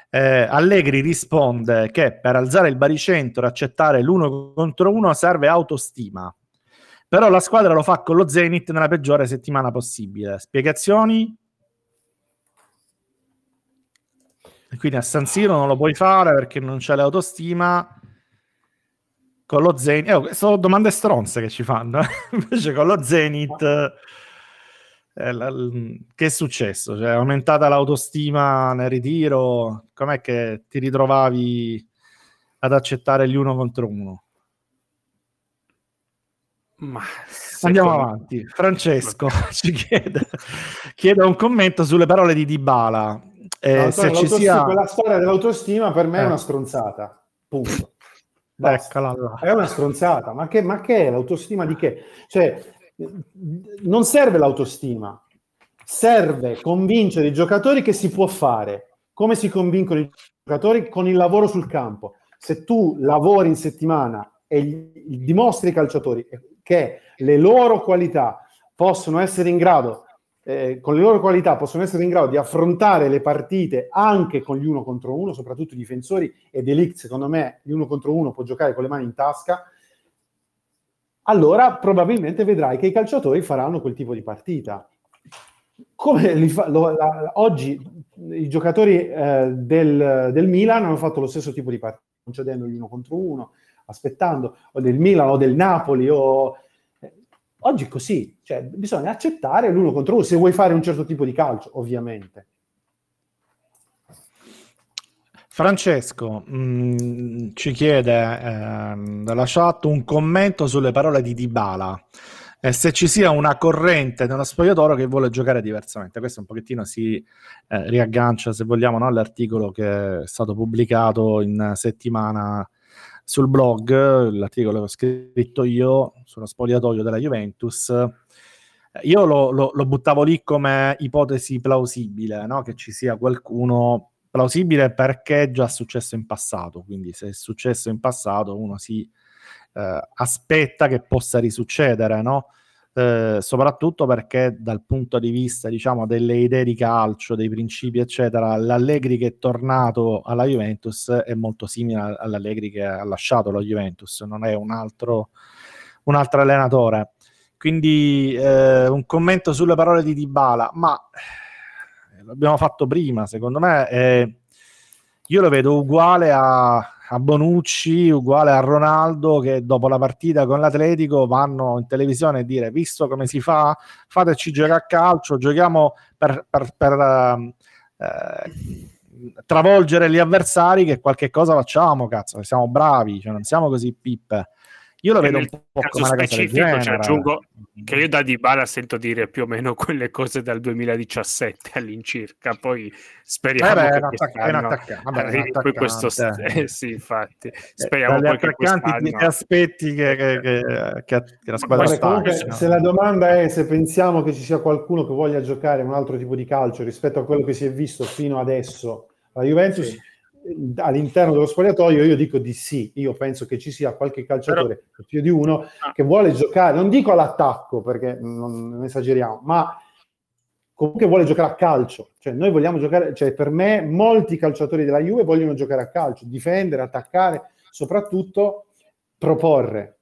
eh, Allegri risponde che per alzare il baricentro e accettare l'uno contro uno serve autostima. Però la squadra lo fa con lo Zenit nella peggiore settimana possibile. Spiegazioni? quindi a San Siro non lo puoi fare perché non c'è l'autostima con lo Zenit, eh, sono domande stronze che ci fanno, invece con lo Zenit, eh, la, che è successo? Cioè, è aumentata l'autostima nel ritiro? Com'è che ti ritrovavi ad accettare gli uno contro uno? Ma Andiamo secondo... avanti. Francesco ci chiede, chiede, un commento sulle parole di Dybala. Eh, no, se ci sia... Quella storia dell'autostima per me eh. è una stronzata. Punto. Eccola là. È una stronzata, ma che, ma che è l'autostima di che? Cioè, non serve l'autostima, serve convincere i giocatori che si può fare. Come si convincono i giocatori? Con il lavoro sul campo. Se tu lavori in settimana e dimostri ai calciatori che le loro qualità possono essere in grado eh, con le loro qualità possono essere in grado di affrontare le partite anche con gli uno contro uno, soprattutto i difensori, e Delict secondo me gli uno contro uno può giocare con le mani in tasca, allora probabilmente vedrai che i calciatori faranno quel tipo di partita. Come fa, lo, la, oggi i giocatori eh, del, del, Milan hanno fatto lo stesso tipo di partita, concedendo gli uno contro uno, aspettando, o del Milan o del Napoli o Oggi è così, cioè bisogna accettare l'uno contro uno se vuoi fare un certo tipo di calcio, ovviamente. Francesco mh, mm, ci chiede eh, dalla chat un commento sulle parole di Dybala. e se ci sia una corrente nello spogliatoio che vuole giocare diversamente. Questo un pochettino si eh, riaggancia, se vogliamo, no, all'articolo che è stato pubblicato in settimana sul blog, l'articolo che ho scritto io sullo spogliatoio della Juventus. Io lo, lo, lo buttavo lì come ipotesi plausibile, no? che ci sia qualcuno plausibile perché è già successo in passato, quindi se è successo in passato uno si eh, aspetta che possa risuccedere, no? Eh, soprattutto perché dal punto di vista diciamo delle idee di calcio, dei principi eccetera, l'Allegri che è tornato alla Juventus è molto simile all'Allegri che ha lasciato la Juventus, non è un altro, un altro allenatore. Quindi eh, un commento sulle parole di Dybala, ma eh, l'abbiamo fatto prima, secondo me eh, io lo vedo uguale a, a Bonucci, uguale a Ronaldo che dopo la partita con l'Atletico vanno in televisione a dire visto come si fa, fateci giocare a calcio, giochiamo per, per, per uh, eh, travolgere gli avversari che qualche cosa facciamo, cazzo, siamo bravi, cioè non siamo così pippe. Io lo vedo un po' come una specifico, cioè, aggiungo che io da Dybala sento dire più o meno quelle cose dal 2017 all'incirca, poi speriamo eh beh, che quest'anno arrivi poi questo st- eh, sì, infatti. Eh, speriamo poi che quest'anno ti aspetti che, che, che, che, la squadra sta. Comunque, no? se la domanda è se pensiamo che ci sia qualcuno che voglia giocare un altro tipo di calcio rispetto a quello che si è visto fino adesso la Juventus sì all'interno dello spogliatoio io dico di sì, io penso che ci sia qualche calciatore, Però... più di uno, ah. che vuole giocare, non dico all'attacco perché non, non, esageriamo, ma comunque vuole giocare a calcio, cioè noi vogliamo giocare, cioè per me molti calciatori della Juve vogliono giocare a calcio, difendere, attaccare, soprattutto proporre.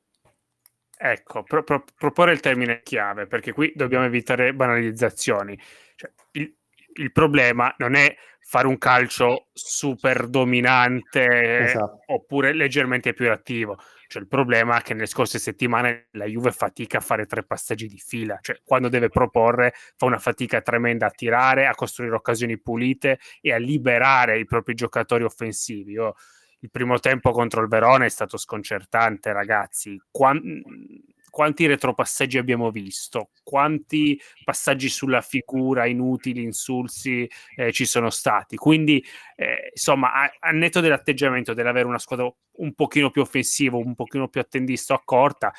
Ecco, pro, pro, proporre il termine chiave, perché qui dobbiamo evitare banalizzazioni. Cioè, il, il problema non è fare un calcio super dominante esatto. oppure leggermente più attivo. Cioè, il problema è che nelle scorse settimane la Juve fatica a fare tre passaggi di fila, cioè quando deve proporre fa una fatica tremenda a tirare, a costruire occasioni pulite e a liberare i propri giocatori offensivi. Io, il primo tempo contro il Verona è stato sconcertante, ragazzi. Quando quanti retropassaggi abbiamo visto, quanti passaggi sulla figura inutili, insulsi eh, ci sono stati. Quindi, eh, insomma, a, a, netto dell'atteggiamento dell'avere una squadra un pochino più offensiva, un pochino più attendista a corta,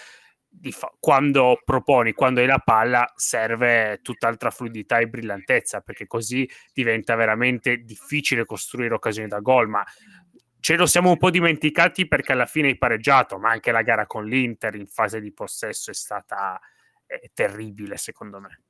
fa- quando proponi, quando hai la palla, serve tutt'altra fluidità e brillantezza, perché così diventa veramente difficile costruire occasioni da gol, ma ce lo siamo un po' dimenticati perché alla fine hai pareggiato, ma anche la gara con l'Inter in fase di possesso è stata eh, terribile, secondo me.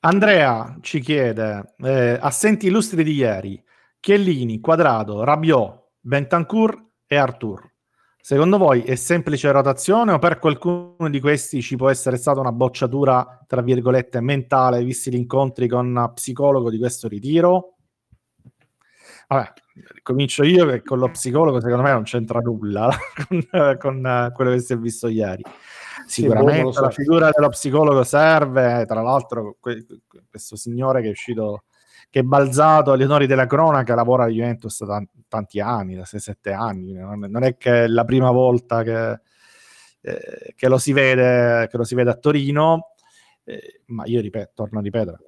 Andrea ci chiede, eh, assenti illustri di ieri, Chiellini, Quadrado, Rabiot, Bentancur e Artur. Secondo voi è semplice rotazione o per qualcuno di questi ci può essere stata una bocciatura, tra virgolette, mentale, visti gli incontri con psicologo di questo ritiro? Vabbè, comincio io che con lo psicologo secondo me non c'entra nulla con, con quello che si è visto ieri. Sicuramente sì, la figura dello psicologo serve, tra l'altro que- questo signore che è uscito, che è balzato agli onori della cronaca, lavora a Juventus da tanti anni, da 6-7 anni, non è che è la prima volta che, eh, che, lo, si vede, che lo si vede a Torino, eh, ma io ripeto, torno a ripetere,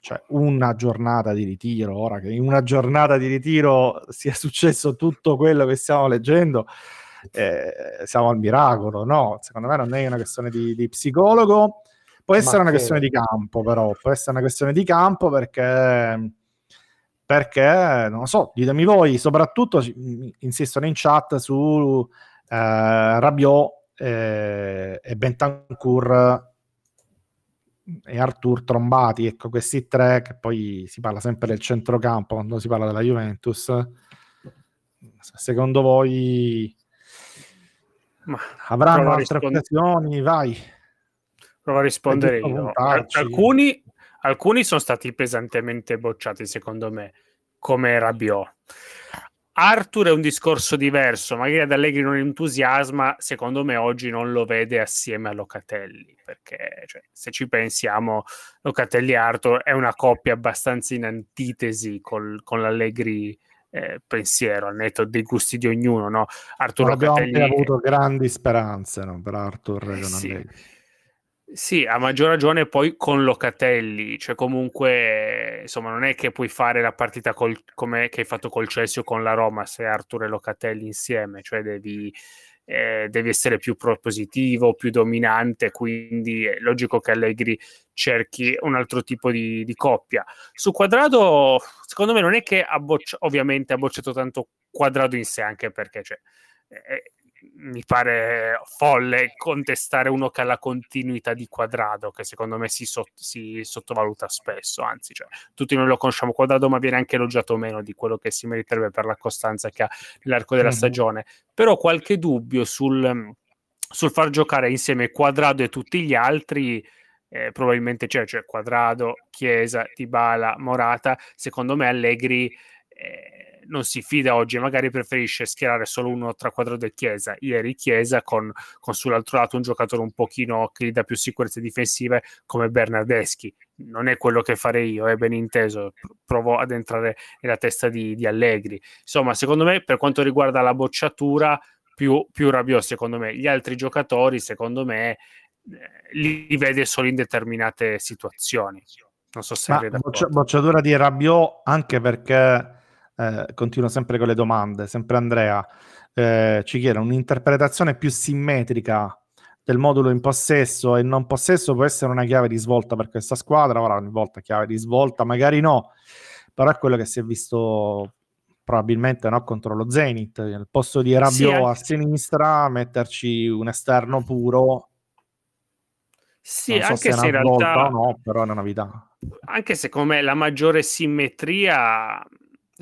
cioè una giornata di ritiro, ora che in una giornata di ritiro sia successo tutto quello che stiamo leggendo, eh, siamo al miracolo, no? Secondo me non è una questione di, di psicologo, può essere Ma una che... questione di campo, però, può essere una questione di campo perché, perché non lo so, ditemi voi, soprattutto insistono in chat su eh, Rabiot eh, e Bentancur e Artur trombati, ecco questi tre che poi si parla sempre del centrocampo quando si parla della Juventus. Secondo voi Ma avranno altre occasioni? Vai. Provo a rispondere io. Alcuni, alcuni sono stati pesantemente bocciati secondo me, come Rabiot Arthur è un discorso diverso, magari ad Allegri non entusiasma, secondo me oggi non lo vede assieme a Locatelli, perché cioè, se ci pensiamo, Locatelli e Arthur è una coppia abbastanza in antitesi col, con l'Allegri eh, pensiero, al netto dei gusti di ognuno. No? Arthur abbiamo Locatelli... avuto grandi speranze no, per Arthur e eh, sì. Sì, a maggior ragione poi con Locatelli, cioè comunque insomma non è che puoi fare la partita col, come hai fatto col Chelsea o con la Roma se Arturo e Locatelli insieme, cioè devi, eh, devi essere più propositivo, più dominante, quindi è logico che Allegri cerchi un altro tipo di, di coppia. Su Quadrado, secondo me non è che ha bocci- ovviamente ha bocciato tanto Quadrado in sé, anche perché cioè, eh, mi pare folle contestare uno che ha la continuità di quadrado, che secondo me si, sott- si sottovaluta spesso, anzi, cioè, tutti noi lo conosciamo quadrado, ma viene anche elogiato meno di quello che si meriterebbe per la costanza che ha nell'arco della mm-hmm. stagione. Però qualche dubbio sul, sul, far giocare insieme quadrado e tutti gli altri. Eh, probabilmente c'è, cioè Quadrado, Chiesa, Dybala, Morata. Secondo me Allegri eh, non si fida oggi, magari preferisce schierare solo uno tra quadrato e Chiesa. Ieri Chiesa con, con sull'altro lato un giocatore un pochino che gli dà più sicurezze difensive come Bernardeschi. Non è quello che farei io, è ben inteso, provo ad entrare nella testa di, di Allegri. Insomma, secondo me, per quanto riguarda la bocciatura, più, più Rabiot, secondo me. Gli altri giocatori, secondo me, eh, li vede solo in determinate situazioni. Non so se Ma boccia, bocciatura di Rabiot anche perché eh, continuo sempre con le domande, sempre Andrea, eh, ci chiede un'interpretazione più simmetrica del modulo in possesso e non possesso può essere una chiave di svolta per questa squadra, ora ogni volta chiave di svolta, magari no, però è quello che si è visto probabilmente no, contro lo Zenith, al posto di Rabiot sì, a sinistra metterci un esterno puro. Sì, so anche se, se in realtà no, però è una novità. Anche secondo me la maggiore simmetria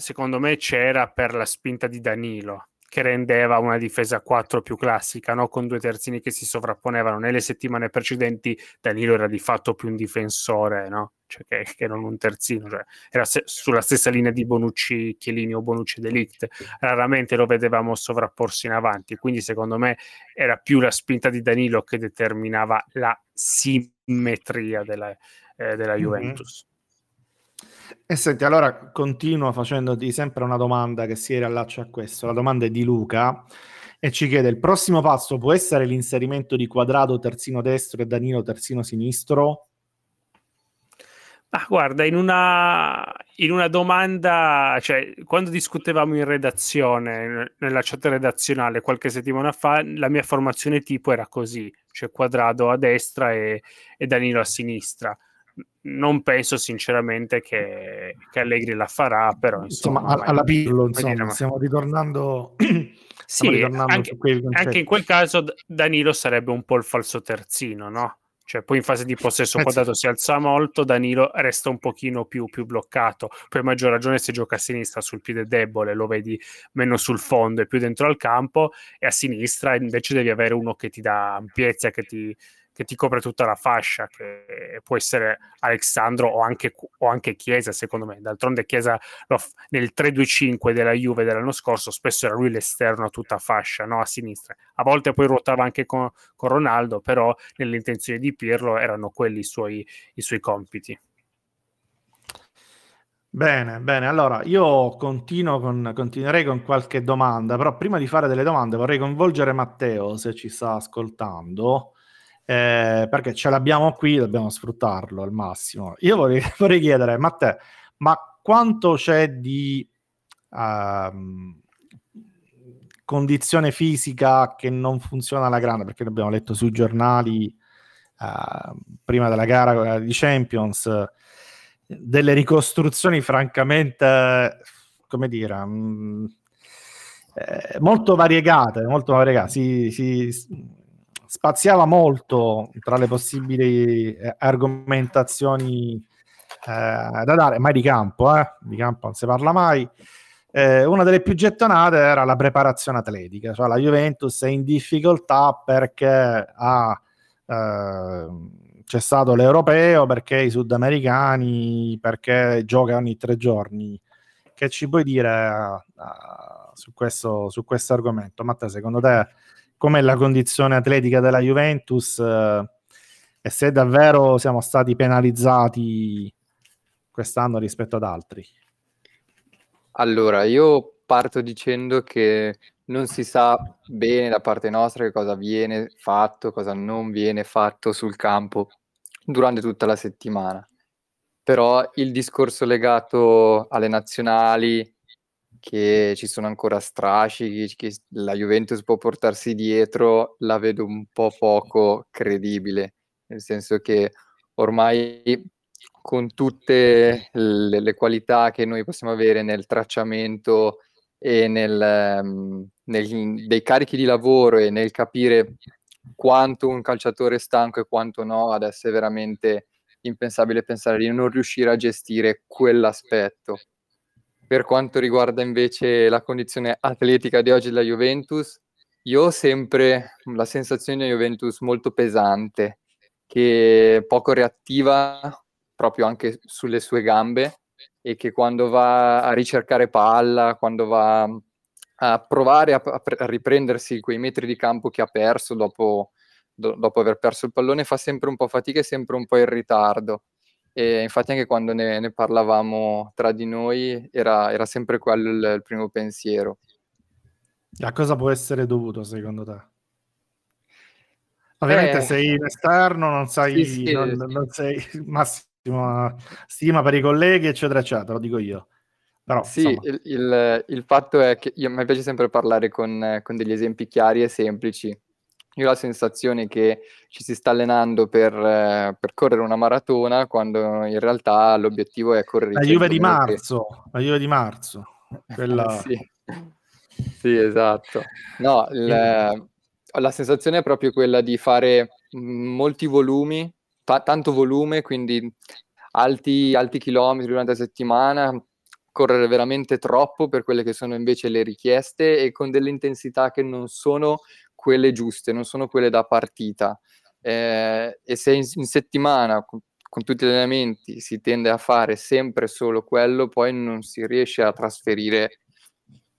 secondo me c'era per la spinta di Danilo che rendeva una difesa 4 più classica, no? con due terzini che si sovrapponevano. Nelle settimane precedenti Danilo era di fatto più un difensore no? cioè che, che, non un terzino, cioè era se- sulla stessa linea di Bonucci, Chiellini o Bonucci Delict. Raramente lo vedevamo sovrapporsi in avanti, quindi secondo me era più la spinta di Danilo che determinava la simmetria della, eh, della mhm. Juventus. Mm-hmm. E senti, allora continuo facendoti sempre una domanda che si riallaccia a questo. La domanda è di Luca e ci chiede: il prossimo passo può essere l'inserimento di quadrato terzino destro e Danilo terzino sinistro? Ah, guarda, in una, in una domanda, cioè quando discutevamo in redazione, nella chat redazionale qualche settimana fa, la mia formazione tipo era così, cioè quadrato a destra e, e Danilo a sinistra non penso sinceramente che, che, Allegri la farà, però insomma, insomma alla Pirlo insomma, stiamo ritornando, stiamo sì, ritornando anche, anche, in quel caso Danilo sarebbe un po' il falso terzino, no? Cioè, poi in fase di possesso eh quadrato si alza molto, Danilo resta un pochino più, più, bloccato. Poi a maggior ragione se gioca a sinistra sul piede debole, lo vedi meno sul fondo e più dentro al campo, e a sinistra invece devi avere uno che ti dà ampiezza, che ti, che ti copre tutta la fascia, che può essere Alexandro o anche, o anche Chiesa, secondo me. D'altronde Chiesa nel 3-2-5 della Juve dell'anno scorso spesso era lui l'esterno a tutta fascia, no? a sinistra. A volte poi ruotava anche con, con Ronaldo, però nelle intenzioni di Pirlo erano quelli i suoi, i suoi compiti. Bene, bene. Allora, io continuo con, continuerei con qualche domanda, però prima di fare delle domande vorrei coinvolgere Matteo, se ci sta ascoltando, eh, perché ce l'abbiamo qui, dobbiamo sfruttarlo al massimo. Io vorrei, vorrei chiedere, Matteo, ma quanto c'è di uh, condizione fisica che non funziona alla grande? Perché l'abbiamo letto sui giornali uh, prima della gara di Champions, delle ricostruzioni francamente, come dire... Um, eh, molto variegate, molto variegate. Si, si, spaziava molto tra le possibili eh, argomentazioni eh, da dare, mai di campo, eh? di campo non si parla mai. Eh, una delle più gettonate era la preparazione atletica, cioè la Juventus è in difficoltà perché ha c'è stato l'europeo, perché i sudamericani, perché gioca ogni tre giorni. Che ci puoi dire uh, su, questo, su questo argomento? Matteo, secondo te com'è la condizione atletica della Juventus eh, e se davvero siamo stati penalizzati quest'anno rispetto ad altri. Allora, io parto dicendo che non si sa bene da parte nostra che cosa viene fatto, cosa non viene fatto sul campo durante tutta la settimana. Però il discorso legato alle nazionali, che ci sono ancora strascichi, che la Juventus può portarsi dietro, la vedo un po' poco credibile, nel senso che ormai con tutte le, le qualità che noi possiamo avere nel tracciamento e nel, um, nel, dei carichi di lavoro e nel capire quanto un calciatore è stanco e quanto no, adesso è veramente impensabile pensare di non riuscire a gestire quell'aspetto. Per quanto riguarda invece la condizione atletica di oggi della Juventus, io ho sempre la sensazione di Juventus molto pesante, che è poco reattiva proprio anche sulle sue gambe e che quando va a ricercare palla, quando va a provare a, a riprendersi quei metri di campo che ha perso dopo, do, dopo aver perso il pallone, fa sempre un po' fatica e sempre un po' in ritardo. E infatti anche quando ne, ne parlavamo tra di noi era, era sempre quello il, il, primo pensiero. A cosa può essere dovuto secondo te? Ovviamente eh, sei in esterno, non sai, sì, sì, non, sì. non sei massima stima per i colleghi, eccetera, eccetera, lo dico io. Però, sì, il, il, il, fatto è che io, mi piace sempre parlare con, con degli esempi chiari e semplici io ho la sensazione che ci si sta allenando per, eh, per, correre una maratona quando in realtà l'obiettivo è correre la Juve di marzo la Juve di marzo quella... sì. sì. esatto no il, la sensazione è proprio quella di fare molti volumi t- tanto volume quindi alti, alti chilometri durante la settimana correre veramente troppo per quelle che sono invece le richieste e con delle intensità che non sono quelle giuste, non sono quelle da partita. Eh, e se in, in settimana, con, con, tutti gli allenamenti, si tende a fare sempre solo quello, poi non si riesce a trasferire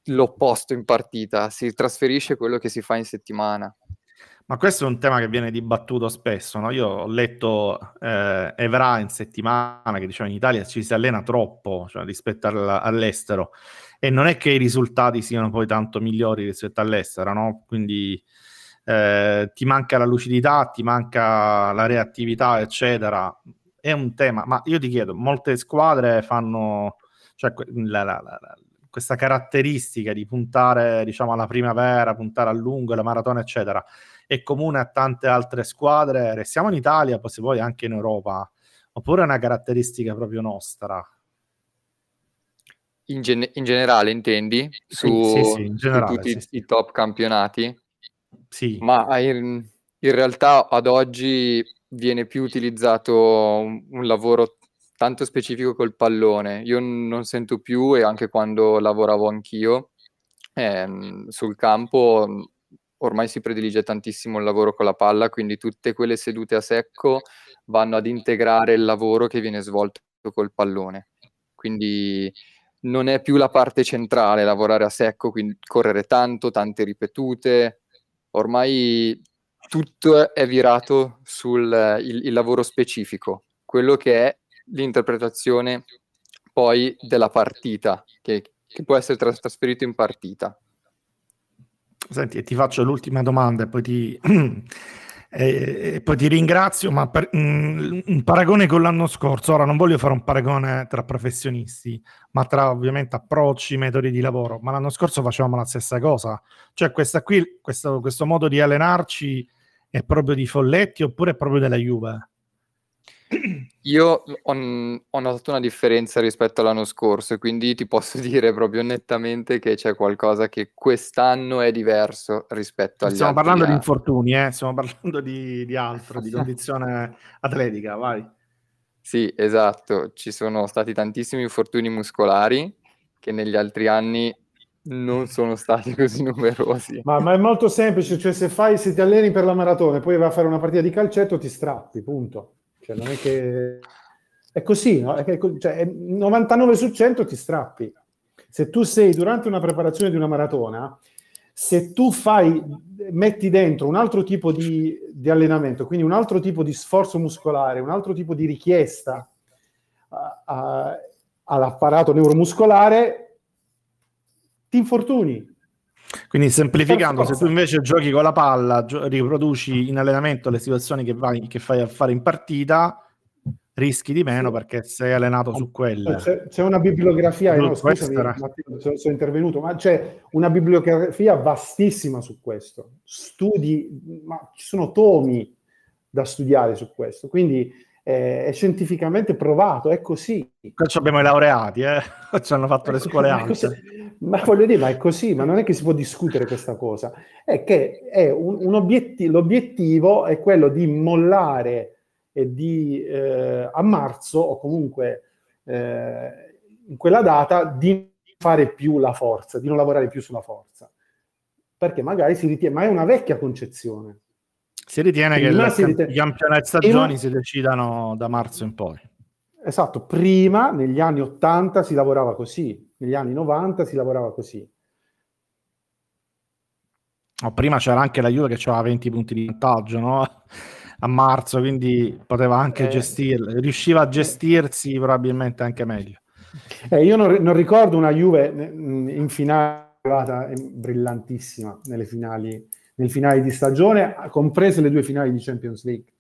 l'opposto in partita, si trasferisce quello che si fa in settimana. Ma questo è un tema che viene dibattuto spesso. No? Io ho letto eh, Evra in settimana che diceva in Italia ci si allena troppo cioè, rispetto all- all'estero e non è che i risultati siano poi tanto migliori rispetto all'estero, no? quindi eh, ti manca la lucidità, ti manca la reattività, eccetera. È un tema, ma io ti chiedo, molte squadre fanno cioè, la, la, la, questa caratteristica di puntare diciamo, alla primavera, puntare a lungo, la maratona, eccetera è comune a tante altre squadre. Restiamo in Italia, poi se vuoi anche in Europa, oppure è una caratteristica proprio nostra? In, gen- in generale intendi? Su, sì, sì, sì, in generale, su tutti i, i top campionati? Sì. Ma in, in, realtà ad oggi viene più utilizzato un, un lavoro tanto specifico col pallone. Io non sento più, e anche quando lavoravo anch'io ehm, sul campo, ormai si predilige tantissimo il lavoro con la palla, quindi tutte quelle sedute a secco vanno ad integrare il lavoro che viene svolto col pallone. Quindi non è più la parte centrale lavorare a secco, quindi correre tanto, tante ripetute. Ormai tutto è virato sul il, il lavoro specifico, quello che è l'interpretazione poi della partita, che, che può essere tras- trasferito in partita. Senti, ti faccio l'ultima domanda e poi ti, e, poi ti ringrazio, ma per, mm, un paragone con l'anno scorso, ora non voglio fare un paragone tra professionisti, ma tra ovviamente approcci, metodi di lavoro, ma l'anno scorso facevamo la stessa cosa, cioè questa qui, questo, questo modo di allenarci è proprio di Folletti oppure è proprio della Juve? Io ho, ho, notato una differenza rispetto all'anno scorso e quindi ti posso dire proprio nettamente che c'è qualcosa che quest'anno è diverso rispetto agli Stiamo altri parlando di infortuni, eh? stiamo parlando di, di altro, di condizione atletica, vai. Sì, esatto, ci sono stati tantissimi infortuni muscolari che negli altri anni non sono stati così numerosi. Ma, ma, è molto semplice, cioè se, fai, se ti alleni per la maratona e poi vai a fare una partita di calcetto ti strappi, punto. Cioè, non è che... È così, no? È che, cioè, 99 su 100 ti strappi. Se tu sei durante una preparazione di una maratona, se tu fai, metti dentro un altro tipo di, di allenamento, quindi un altro tipo di sforzo muscolare, un altro tipo di richiesta a, a, all'apparato neuromuscolare, ti infortuni. Quindi semplificando, se tu invece giochi con la palla, gio- riproduci in allenamento le situazioni che, vai, che fai a fare in partita, rischi di meno perché sei allenato su quelle. C'è, c'è una bibliografia, no, scusami. Matteo, sono, sono intervenuto, ma c'è una bibliografia vastissima su questo. Studi, ma ci sono tomi da studiare su questo, quindi eh, è scientificamente provato, è così. Qua abbiamo i laureati, eh? ci hanno fatto le scuole alte. Ma voglio dire, ma è così, ma non è che si può discutere questa cosa, è che è un, un obiettivo, l'obiettivo è quello di mollare e di eh, a marzo o comunque eh, in quella data di fare più la forza, di non lavorare più sulla forza. Perché magari si ritiene, ma è una vecchia concezione. Si ritiene prima che si ritiene, i campionati stagioni si decidano da marzo in poi. Esatto, prima negli anni 80 si lavorava così, negli anni 90 si lavorava così. Oh, prima c'era anche la Juve che aveva 20 punti di vantaggio, no? a marzo, quindi poteva anche eh, gestirlo, riusciva a gestirsi probabilmente anche meglio. Eh, io non, non, ricordo una Juve in finale arrivata brillantissima nelle finali, nel finale di stagione, comprese le due finali di Champions League.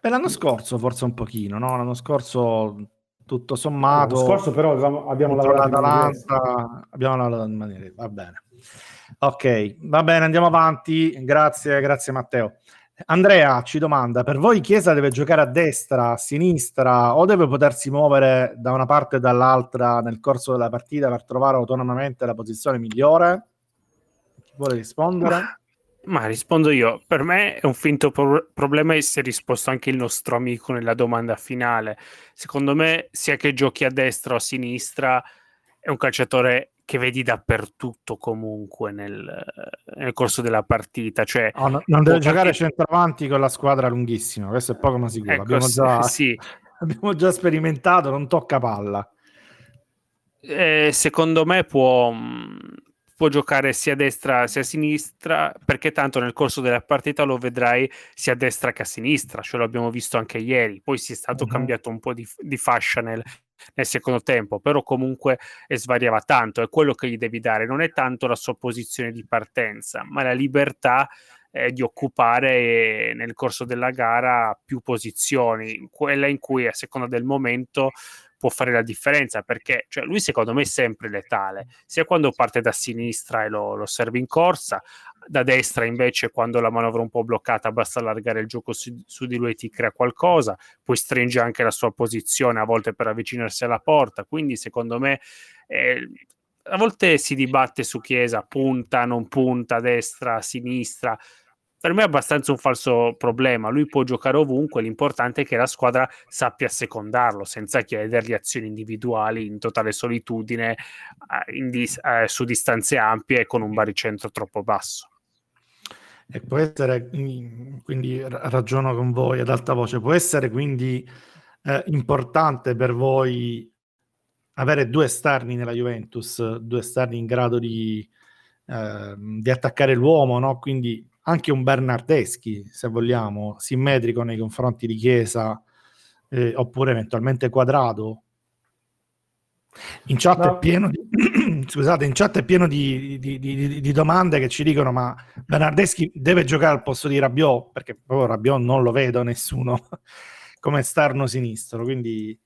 Beh, l'anno scorso forse un pochino, no? L'anno scorso tutto sommato. L'anno scorso però abbiamo, abbiamo lavorato l'Atalanta, abbiamo lavorato in maniera... Va bene. Ok, va bene, andiamo avanti. Grazie, grazie Matteo. Andrea ci domanda: per voi Chiesa deve giocare a destra, a sinistra o deve potersi muovere da una parte o dall'altra nel corso della partita per trovare autonomamente la posizione migliore? Chi vuole rispondere? Ma, rispondo io. Per me è un finto pro- problema e si è risposto anche il nostro amico nella domanda finale. Secondo me, sia che giochi a destra o a sinistra, è un calciatore che vedi dappertutto comunque nel, nel corso della partita. Cioè, oh, no, non deve giocare partita... centravanti con la squadra lunghissima, questo è poco ma sicuro. Ecco, abbiamo, già, sì. abbiamo già sperimentato, non tocca palla. Eh, secondo me può, può giocare sia a destra sia a sinistra, perché tanto nel corso della partita lo vedrai sia a destra che a sinistra, ce l'abbiamo visto anche ieri. Poi si è stato uh-huh. cambiato un po' di, di fascia nel, nel secondo tempo, però comunque svariava tanto, è quello che gli devi dare, non è tanto la sua posizione di partenza, ma la libertà eh, di occupare eh, nel corso della gara più posizioni, quella in cui a seconda del momento può fare la differenza perché cioè, lui secondo me è sempre letale sia quando parte da sinistra e lo, lo serve in corsa da destra invece quando la manovra è un po' bloccata basta allargare il gioco su, su, di lui e ti crea qualcosa poi stringe anche la sua posizione a volte per avvicinarsi alla porta quindi secondo me eh, a volte si dibatte su Chiesa punta, non punta, destra, sinistra per me è abbastanza un falso problema. Lui può giocare ovunque, l'importante è che la squadra sappia secondarlo senza chiedergli azioni individuali in totale solitudine in dis- eh, su distanze ampie e con un baricentro troppo basso. E può essere, quindi ragiono con voi ad alta voce, può essere quindi eh, importante per voi avere due esterni nella Juventus, due esterni in grado di, eh, di attaccare l'uomo, no? quindi anche un Bernardeschi, se vogliamo, simmetrico nei confronti di Chiesa, eh, oppure eventualmente quadrato. In chat, no. è pieno di, scusate, in chat è pieno di, di, di, domande che ci dicono ma Bernardeschi deve giocare al posto di Rabiot perché proprio Rabiot non lo vedo nessuno come esterno sinistro quindi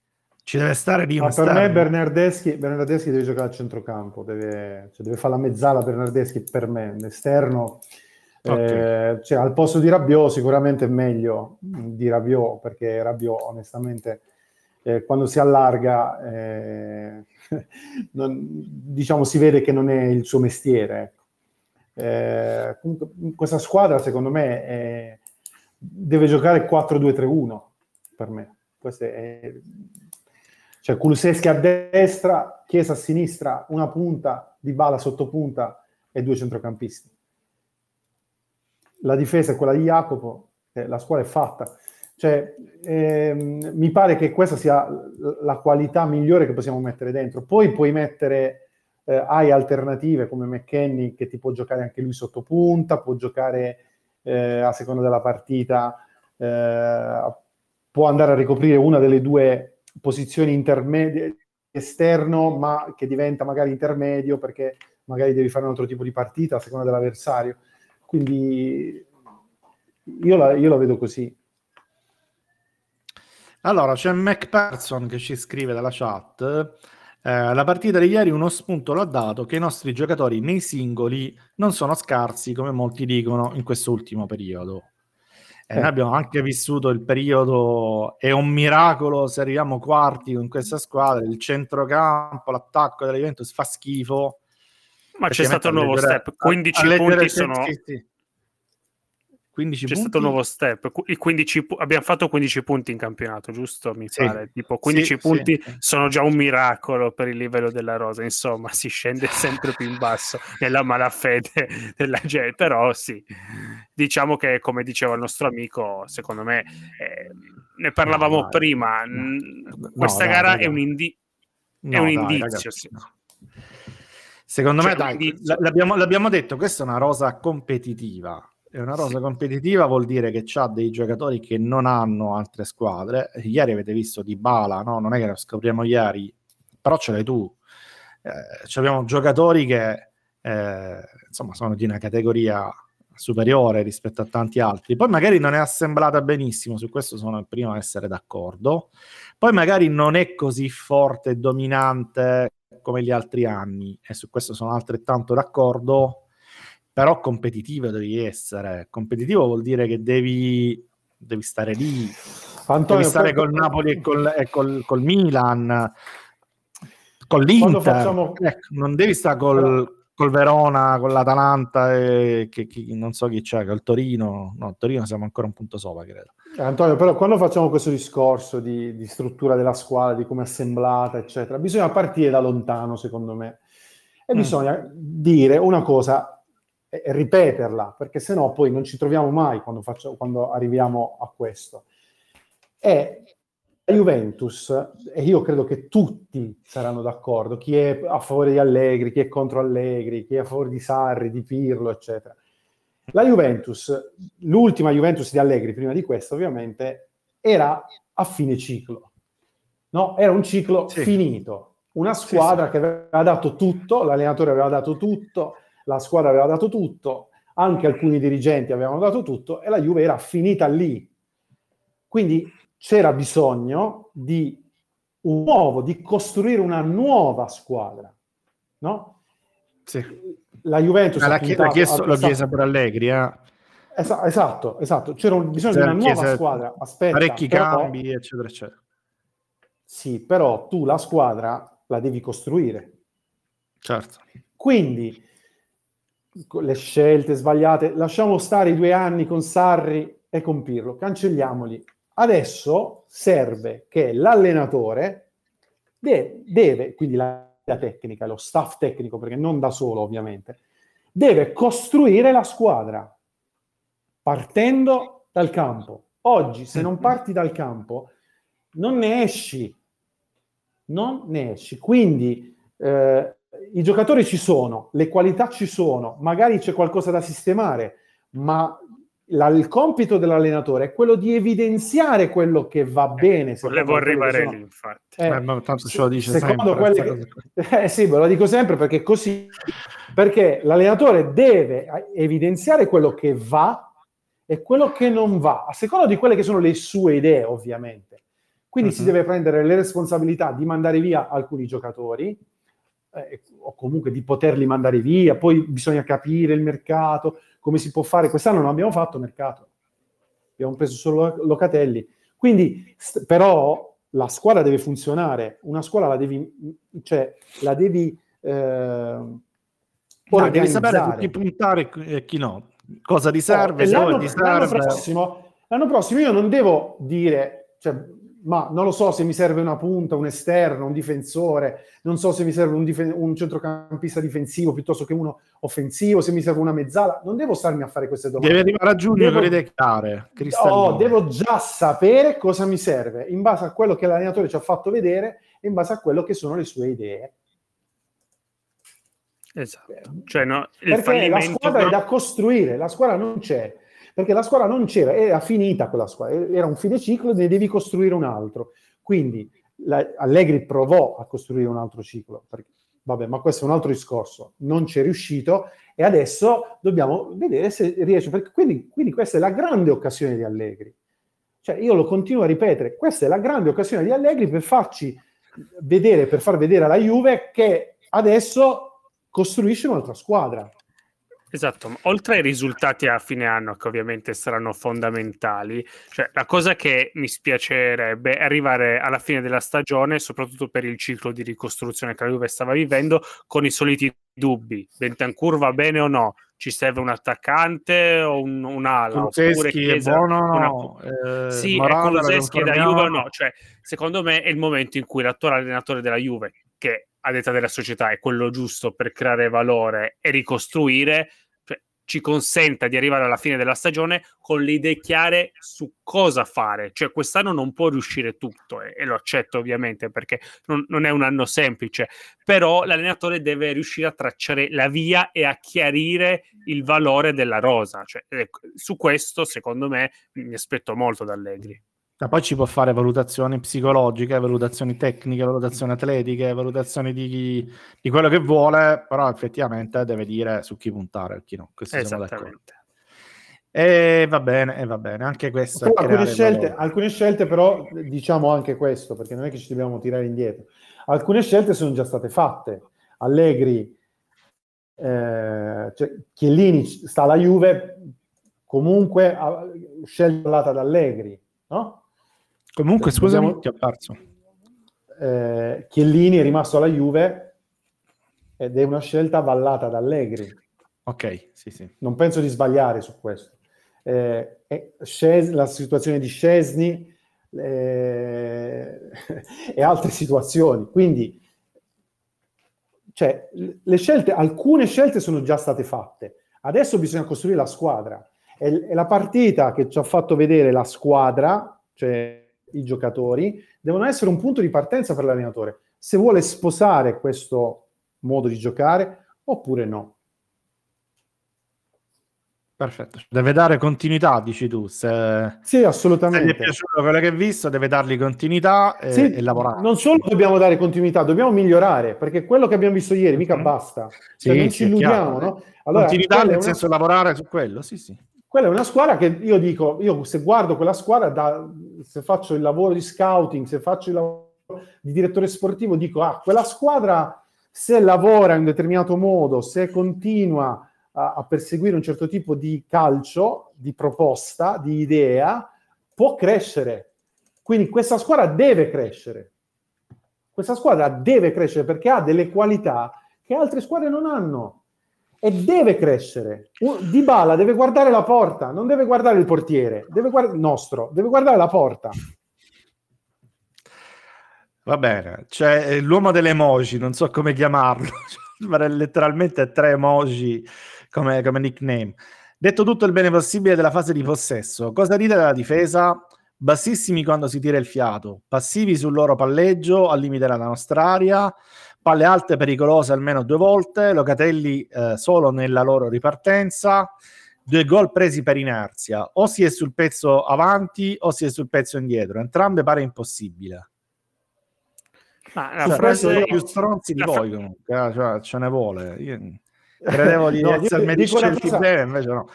ci deve stare lì ma per me Bernardeschi, Bernardeschi deve giocare al centrocampo deve, cioè deve fare la mezzala Bernardeschi per me l'esterno Okay. Eh, cioè, al posto di Rabiot sicuramente è meglio di Rabiot perché Rabiot onestamente eh, quando si allarga eh, non, diciamo si vede che non è il suo mestiere ecco. eh, comunque, questa squadra secondo me è, deve giocare 4-2-3-1 per me questo è, cioè Kuluseschi a destra Chiesa a sinistra una punta di bala sotto punta e due centrocampisti la difesa è quella di Jacopo, eh, la squadra è fatta. Cioè, ehm, mi pare che questa sia la qualità migliore che possiamo mettere dentro. Poi puoi mettere, eh, hai alternative come McKenny che ti può giocare anche lui sotto punta, può giocare eh, a seconda della partita, eh, può andare a ricoprire una delle due posizioni intermedie esterno, ma che diventa magari intermedio perché magari devi fare un altro tipo di partita a seconda dell'avversario. Quindi io la, io la vedo così. Allora, c'è MacPerson che ci scrive dalla chat. Eh, la partita di ieri uno spunto l'ha dato che i nostri giocatori nei singoli non sono scarsi come molti dicono in questo ultimo periodo. Eh, eh. Noi abbiamo anche vissuto il periodo, è un miracolo se arriviamo quarti con questa squadra, il centrocampo, l'attacco della Juventus fa schifo. Ma c'è stato un nuovo step, 15 punti sono... Sì, sì 15 C'è punti. stato un nuovo step. 15, abbiamo fatto 15 punti in campionato, giusto? Mi sì. pare. Tipo 15 sì, punti sì. sono già un miracolo per il livello della rosa. Insomma, si scende sempre più in basso nella malafede della gente. Però sì, diciamo che come diceva il nostro amico, secondo me, eh, ne parlavamo no, prima. No. Questa no, gara dai, è un, indi- è un dai, indizio. Ragazzi, Secondo cioè, me, dai, l'abbiamo, l'abbiamo detto, questa è una rosa competitiva è una rosa sì. competitiva, vuol dire che c'ha dei giocatori che non hanno altre squadre. Ieri avete visto Di Bala, no? Non è che lo scopriamo ieri, però ce l'hai tu. Eh, abbiamo giocatori che eh, insomma sono di una categoria superiore rispetto a tanti altri. Poi magari non è assemblata benissimo, su questo sono il primo a essere d'accordo. Poi magari non è così forte e dominante come gli altri anni, e su questo sono altrettanto d'accordo però competitivo devi essere. Competitivo vuol dire che devi, devi stare lì, Antonio, devi stare col Napoli e col, e col, col Milan, con l'Inter. Facciamo... Ecco, non devi stare col, col Verona, con l'Atalanta e che, che, non so chi c'è, col Torino. No, Torino siamo ancora un punto sopra, credo. Eh, Antonio, però quando facciamo questo discorso di, di struttura della squadra, di come è assemblata, eccetera, bisogna partire da lontano, secondo me. E mm. bisogna dire una cosa e ripeterla, perché sennò poi non ci troviamo mai quando, faccio, quando arriviamo a questo. E la Juventus, e io credo che tutti saranno d'accordo, chi è a favore di Allegri, chi è contro Allegri, chi è a favore di Sarri, di Pirlo, eccetera. La Juventus, l'ultima Juventus di Allegri, prima di questo ovviamente, era a fine ciclo. No? Era un ciclo sì. finito. Una squadra sì, sì. che aveva dato tutto, l'allenatore aveva dato tutto, la squadra aveva dato tutto, anche alcuni dirigenti avevano dato tutto e la Juve era finita lì. Quindi c'era bisogno di un nuovo, di costruire una nuova squadra, no? Sì. La Juventus l'ha, l'ha chiesto, l'ho chiesto per Allegri, eh? Esatto, esatto, c'era bisogno di una nuova squadra. Aspetta, parecchi cambi, eccetera, eccetera. Sì, però tu la squadra la devi costruire. Certo. Quindi le scelte sbagliate, lasciamo stare i due anni con Sarri e con Pirlo, cancelliamoli. Adesso serve che l'allenatore deve, deve quindi la, la tecnica, lo staff tecnico, perché non da solo ovviamente, deve costruire la squadra partendo dal campo. Oggi, se non parti dal campo, non ne esci. Non ne esci. Quindi eh, i giocatori ci sono, le qualità ci sono, magari c'è qualcosa da sistemare, ma la, il compito dell'allenatore è quello di evidenziare quello che va eh, bene. Volevo arrivare lì, infatti. Eh, eh, ma tanto ce lo dice secondo sempre. Che, eh sì, ve lo dico sempre perché così, perché l'allenatore deve evidenziare quello che va e quello che non va, a seconda di quelle che sono le sue idee, ovviamente. Quindi uh-huh. si mhm. deve prendere le responsabilità di mandare via alcuni giocatori, eh, o comunque di poterli mandare via, poi bisogna capire il mercato, come si può fare. Quest'anno non abbiamo fatto mercato, abbiamo preso solo Locatelli. Quindi, st- però, la squadra deve funzionare, una squadra la devi, cioè, la devi eh, no, devi sapere chi puntare e chi no, cosa ti serve, oh, l'anno, l'anno, prossimo, l'anno prossimo io non devo dire, cioè, ma non lo so se mi serve una punta, un esterno, un difensore, non so se mi serve un, difen- un, centrocampista difensivo piuttosto che uno offensivo, se mi serve una mezzala, non devo starmi a fare queste domande. Deve arrivare a giugno devo... per idee No, devo già sapere cosa mi serve in base a quello che l'allenatore ci ha fatto vedere e in base a quello che sono le sue idee. Esatto. Cioè, no, Perché la squadra è da costruire, la squadra non c'è perché la squadra non c'era, era finita quella squadra, era un fine ciclo e ne devi costruire un altro. Quindi la, Allegri provò a costruire un altro ciclo, perché vabbè, ma questo è un altro discorso, non ci è riuscito e adesso dobbiamo vedere se riesce, perché quindi, quindi questa è la grande occasione di Allegri. Cioè, io lo continuo a ripetere, questa è la grande occasione di Allegri per farci vedere, per far vedere alla Juve che adesso costruisce un'altra squadra. Esatto, oltre ai risultati a fine anno che ovviamente saranno fondamentali, cioè la cosa che mi spiacerebbe è arrivare alla fine della stagione, soprattutto per il ciclo di ricostruzione che la Juve stava vivendo, con i soliti dubbi. Bentancur va bene o no? Ci serve un attaccante o un, un'ala? Oppure Chiesa, è buono, una... eh, sì, Morale, Kuluseschi da Juve o no? Cioè, secondo me è il momento in cui l'attuale allenatore della Juve, che a detta della società è quello giusto per creare valore e ricostruire, cioè, ci consenta di arrivare alla fine della stagione con le idee chiare su cosa fare. Cioè, quest'anno non può riuscire tutto, e, e lo accetto ovviamente perché non, non, è un anno semplice, però l'allenatore deve riuscire a tracciare la via e a chiarire il valore della rosa. Cioè, ecco, su questo, secondo me, mi aspetto molto da Allegri. Ma poi ci può fare valutazioni psicologiche, valutazioni tecniche, valutazioni atletiche, valutazioni di, di quello che vuole, però effettivamente deve dire su chi puntare e chi no. Questo Esattamente. E va bene, e va bene, anche questo. Alcune scelte, alcune scelte, però, diciamo anche questo, perché non è che ci dobbiamo tirare indietro. Alcune scelte sono già state fatte. Allegri, eh, cioè, Chiellini sta alla Juve, comunque scelta da Allegri, no? Comunque, scusami, Dobbiamo... ti ho perso. Eh, Chiellini è rimasto alla Juve ed è una scelta avallata da Allegri. Ok, sì, sì. Non penso di sbagliare su questo. Eh, Sces- la situazione di Scesni eh, e altre situazioni. Quindi, cioè, le scelte, alcune scelte sono già state fatte. Adesso bisogna costruire la squadra. E, e la partita che ci ha fatto vedere la squadra, cioè i giocatori, devono essere un punto di partenza per l'allenatore, se vuole sposare questo modo di giocare oppure no. Perfetto, deve dare continuità, dici tu. Se, sì, assolutamente. Se gli è piaciuto quello che hai visto, deve dargli continuità e, sì, e, lavorare. Non solo dobbiamo dare continuità, dobbiamo migliorare, perché quello che abbiamo visto ieri mica mm-hmm. basta. Cioè, sì, non ci illudiamo, no? Allora, continuità nel una... senso lavorare su quello, sì, sì quella è una squadra che io dico, io se guardo quella squadra, da, se faccio il lavoro di scouting, se faccio il lavoro di direttore sportivo, dico, ah, quella squadra se lavora in un determinato modo, se continua a, a perseguire un certo tipo di calcio, di proposta, di idea, può crescere. Quindi questa squadra deve crescere. Questa squadra deve crescere perché ha delle qualità che altre squadre non hanno e deve crescere. Di Bala deve guardare la porta, non deve guardare il portiere, deve guardare il nostro, deve guardare la porta. Va bene, c'è eh, l'uomo delle emoji, non so come chiamarlo, letteralmente tre emoji come, come nickname. Detto tutto il bene possibile della fase di possesso, cosa dite della difesa? Bassissimi quando si tira il fiato, passivi sul loro palleggio al limite della nostra area, palle alte pericolose almeno due volte, Locatelli eh, solo nella loro ripartenza, due gol presi per inerzia, o si è sul pezzo avanti o si è sul pezzo indietro, entrambe pare impossibile. Ma la cioè, frase più stronzi di voi comunque, eh, cioè, ce ne vuole. Io credevo di no, essermi discelti bene, invece no.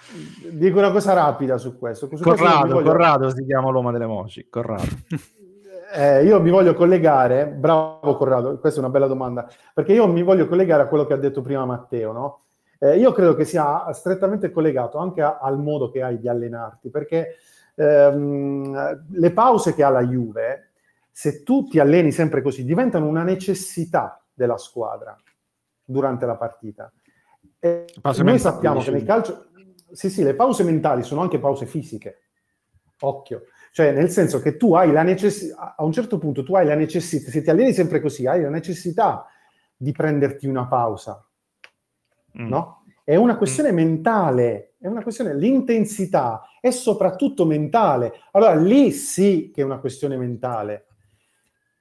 Dico una cosa rapida su questo. Su Corrado, questo voglio... Corrado si chiama l'uomo delle moci, Corrado. eh, io mi voglio collegare, bravo Corrado, questa è una bella domanda, perché io mi voglio collegare a quello che ha detto prima Matteo, no? Eh, io credo che sia strettamente collegato anche a, al modo che hai di allenarti, perché ehm, le pause che ha la Juve, se tu ti alleni sempre così, diventano una necessità della squadra durante la partita. E noi sappiamo che nel calcio, sì, sì, le pause mentali sono anche pause fisiche. Occhio. Cioè, nel senso che tu hai la necessità, a un certo punto tu hai la necessità, se ti alleni sempre così, hai la necessità di prenderti una pausa, mm. no? È una questione mm. mentale, è una questione, l'intensità è soprattutto mentale. Allora, lì sì che è una questione mentale,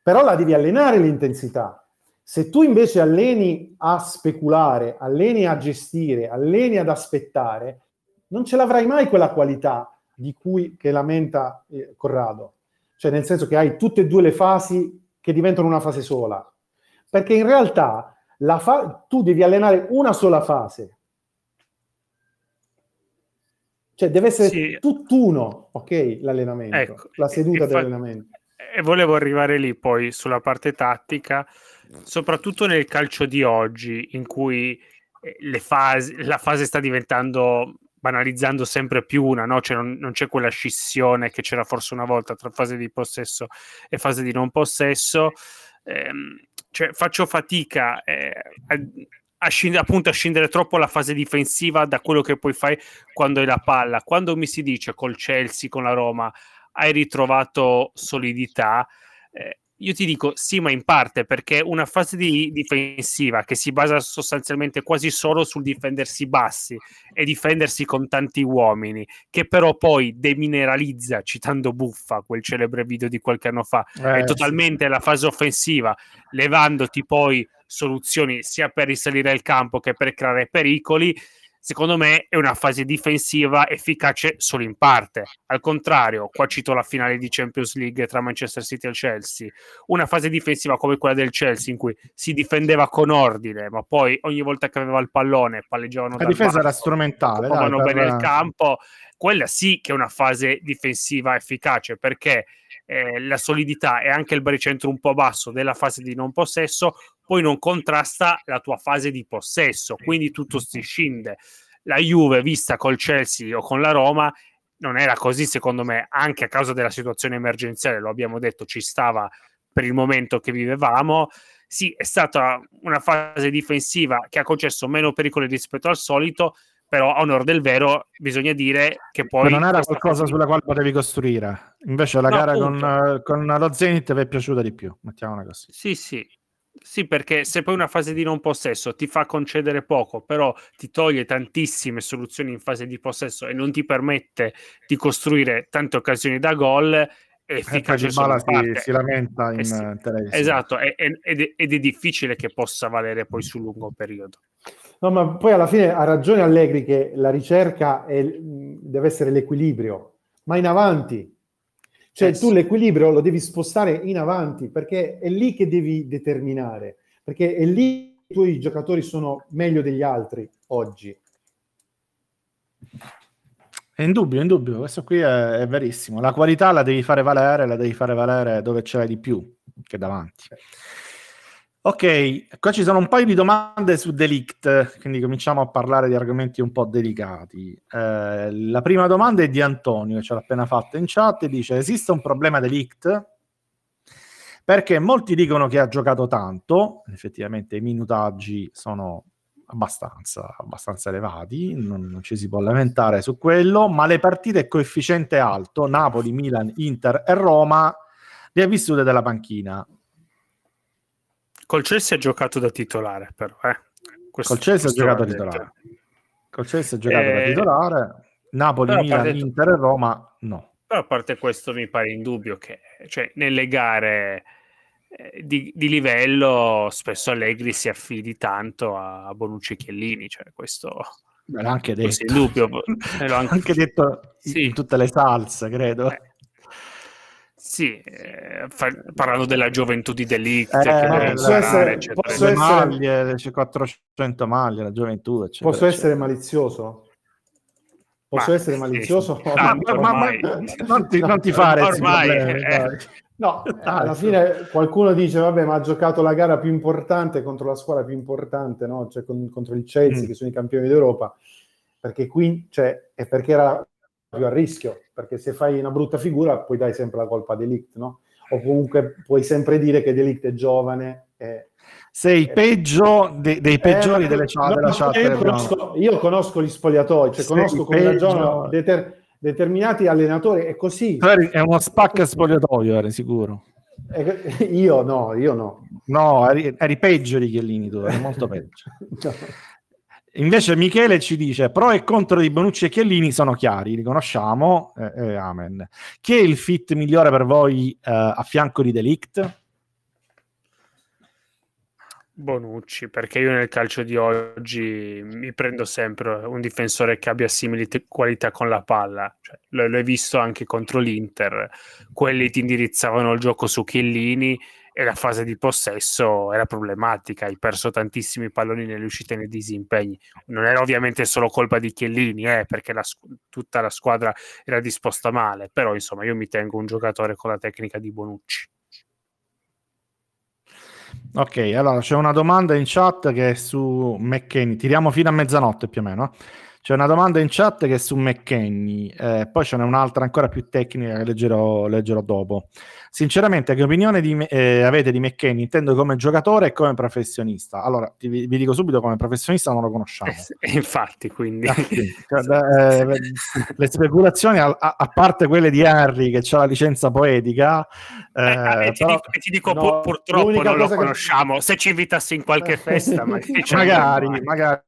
però la devi allenare l'intensità. Se tu invece alleni a speculare, alleni a gestire, alleni ad aspettare, non ce l'avrai mai quella qualità di cui che lamenta eh, Corrado. Cioè nel senso che hai tutte e due le fasi che diventano una fase sola. Perché in realtà fa- tu devi allenare una sola fase. Cioè deve essere sì. tutt'uno, ok, l'allenamento, ecco, la seduta dell'allenamento. E volevo arrivare lì poi sulla parte tattica, soprattutto nel calcio di oggi, in cui eh, fasi, la fase sta diventando banalizzando sempre più una, no? cioè non, non, c'è quella scissione che c'era forse una volta tra fase di possesso e fase di non possesso. Ehm, cioè, faccio fatica eh, a, a scindere, appunto a scindere troppo la fase difensiva da quello che poi fai quando hai la palla. Quando mi si dice col Chelsea, con la Roma, hai ritrovato solidità, eh, io ti dico sì, ma in parte perché una fase di difensiva che si basa sostanzialmente quasi solo sul difendersi bassi e difendersi con tanti uomini, che però poi demineralizza, citando Buffa, quel celebre video di qualche anno fa, eh, è totalmente sì. la fase offensiva, levandoti poi soluzioni sia per risalire il campo che per creare pericoli secondo me è una fase difensiva efficace solo in parte. Al contrario, qua cito la finale di Champions League tra Manchester City e Chelsea, una fase difensiva come quella del Chelsea in cui si difendeva con ordine, ma poi ogni volta che aveva il pallone palleggiavano La difesa era strumentale, dai, bene il campo. Quella sì che è una fase difensiva efficace perché eh, la solidità e anche il baricentro un po' basso della fase di non possesso poi non contrasta la tua fase di possesso, quindi tutto si scinde. La Juve, vista col Chelsea o con la Roma, non era così, secondo me, anche a causa della situazione emergenziale, lo abbiamo detto, ci stava per il momento che vivevamo. Sì, è stata una fase difensiva che ha concesso meno pericoli rispetto al solito, però a onore del vero bisogna dire che poi... Ma non era qualcosa sulla quale potevi costruire, invece la no, gara con, con, lo Zenit vi è piaciuta di più, mettiamola così. Sì, sì, sì, perché se poi una fase di non possesso ti fa concedere poco, però ti toglie tantissime soluzioni in fase di possesso e non ti permette di costruire tante occasioni da gol, è eh, efficace solo si, si, lamenta in eh sì. Esatto, ed, è, ed, è, difficile che possa valere poi sul lungo periodo. No, ma poi alla fine ha ragione Allegri che la ricerca deve essere l'equilibrio, ma in avanti, cioè eh, tu sì. l'equilibrio lo devi spostare in avanti perché è lì che devi determinare, perché è lì che i tuoi giocatori sono meglio degli altri oggi. È indubbio, è indubbio, questo qui è, è, verissimo. La qualità la devi fare valere, la devi fare valere dove ce l'hai di più che davanti. Ok, qua ci sono un paio di domande su Delict, quindi cominciamo a parlare di argomenti un po' delicati. Eh, la prima domanda è di Antonio, che ce l'ha appena fatta in chat, e dice, esiste un problema Delict? Perché molti dicono che ha giocato tanto, effettivamente i minutaggi sono abbastanza, abbastanza elevati, non, non ci si può lamentare su quello, ma le partite coefficiente alto, Napoli, Milan, Inter e Roma, le ha vissute dalla panchina Col Chelsea ha giocato da titolare, però. Eh. Questo, Col Chelsea ha giocato da titolare. Col Chelsea ha giocato eh, da titolare. Napoli, Milan, parte... Inter e Roma no. Però a parte questo mi pare indubbio che cioè, nelle gare eh, di, di, livello spesso Allegri si affidi tanto a Bonucci e Chiellini, cioè questo... l'ha anche detto. Questo è indubbio. L'ho anche, anche detto sì. in tutte le salse, credo. Eh sì, eh, fa, parlando della gioventù di Delict, eh, che posso essere, eccetera. Posso essere... maglie, c'è 400 maglie, la gioventù, eccetera, Posso eccetera. essere malizioso? Posso ma, essere malizioso? Sì, tanto, ma, ma, non, ti, non ti fare ormai. Eh. No, alla fine qualcuno dice, vabbè, ma ha giocato la gara più importante contro la squadra più importante, no? Cioè con, contro il Chelsea, mm. che sono i campioni d'Europa, perché qui, cioè, è perché era più a rischio, perché se fai una brutta figura poi dai sempre la colpa a Delict, no? O comunque puoi sempre dire che Delict è giovane. E, Sei e... peggio de- dei peggiori eh, delle chat, no, della chat. Io conosco, io conosco, gli spogliatoi, cioè Sei conosco come ragionano deter- determinati allenatori, è così. È uno spacca spogliatoio, eri sicuro. Io no, io no. No, eri, eri peggio di Chiellini tu, eri molto peggio. no. Invece Michele ci dice pro e contro di Bonucci e Chiellini sono chiari, li conosciamo, eh, eh, amen. Chi è il fit migliore per voi eh, a fianco di Delict? Bonucci, perché io nel calcio di oggi mi prendo sempre un difensore che abbia simili te- qualità con la palla. Cioè, l- l'hai visto anche contro l'Inter, quelli ti indirizzavano il gioco su Chiellini e la fase di possesso era problematica, hai perso tantissimi palloni nelle uscite e nei disimpegni. Non era ovviamente solo colpa di Chiellini, eh, perché la, tutta la squadra era disposta male, però insomma io mi tengo un giocatore con la tecnica di Bonucci. Ok, allora c'è una domanda in chat che è su McKenny, tiriamo fino a mezzanotte più o meno. C'è una domanda in chat che è su McKenny, eh, poi ce n'è un'altra ancora più tecnica che leggerò, leggerò dopo. Sinceramente, che opinione di, eh, avete di McKenny? Intendo come giocatore e come professionista. Allora, ti, vi dico subito, come professionista non lo conosciamo. Eh, infatti, quindi... Ah, cioè, eh, le speculazioni, a, a, parte quelle di Harry, che ha la licenza poetica... Eh, eh, eh, ti, però, dico, ti dico no, purtroppo non lo conosciamo. Che... Se ci invitassi in qualche festa, magari, magari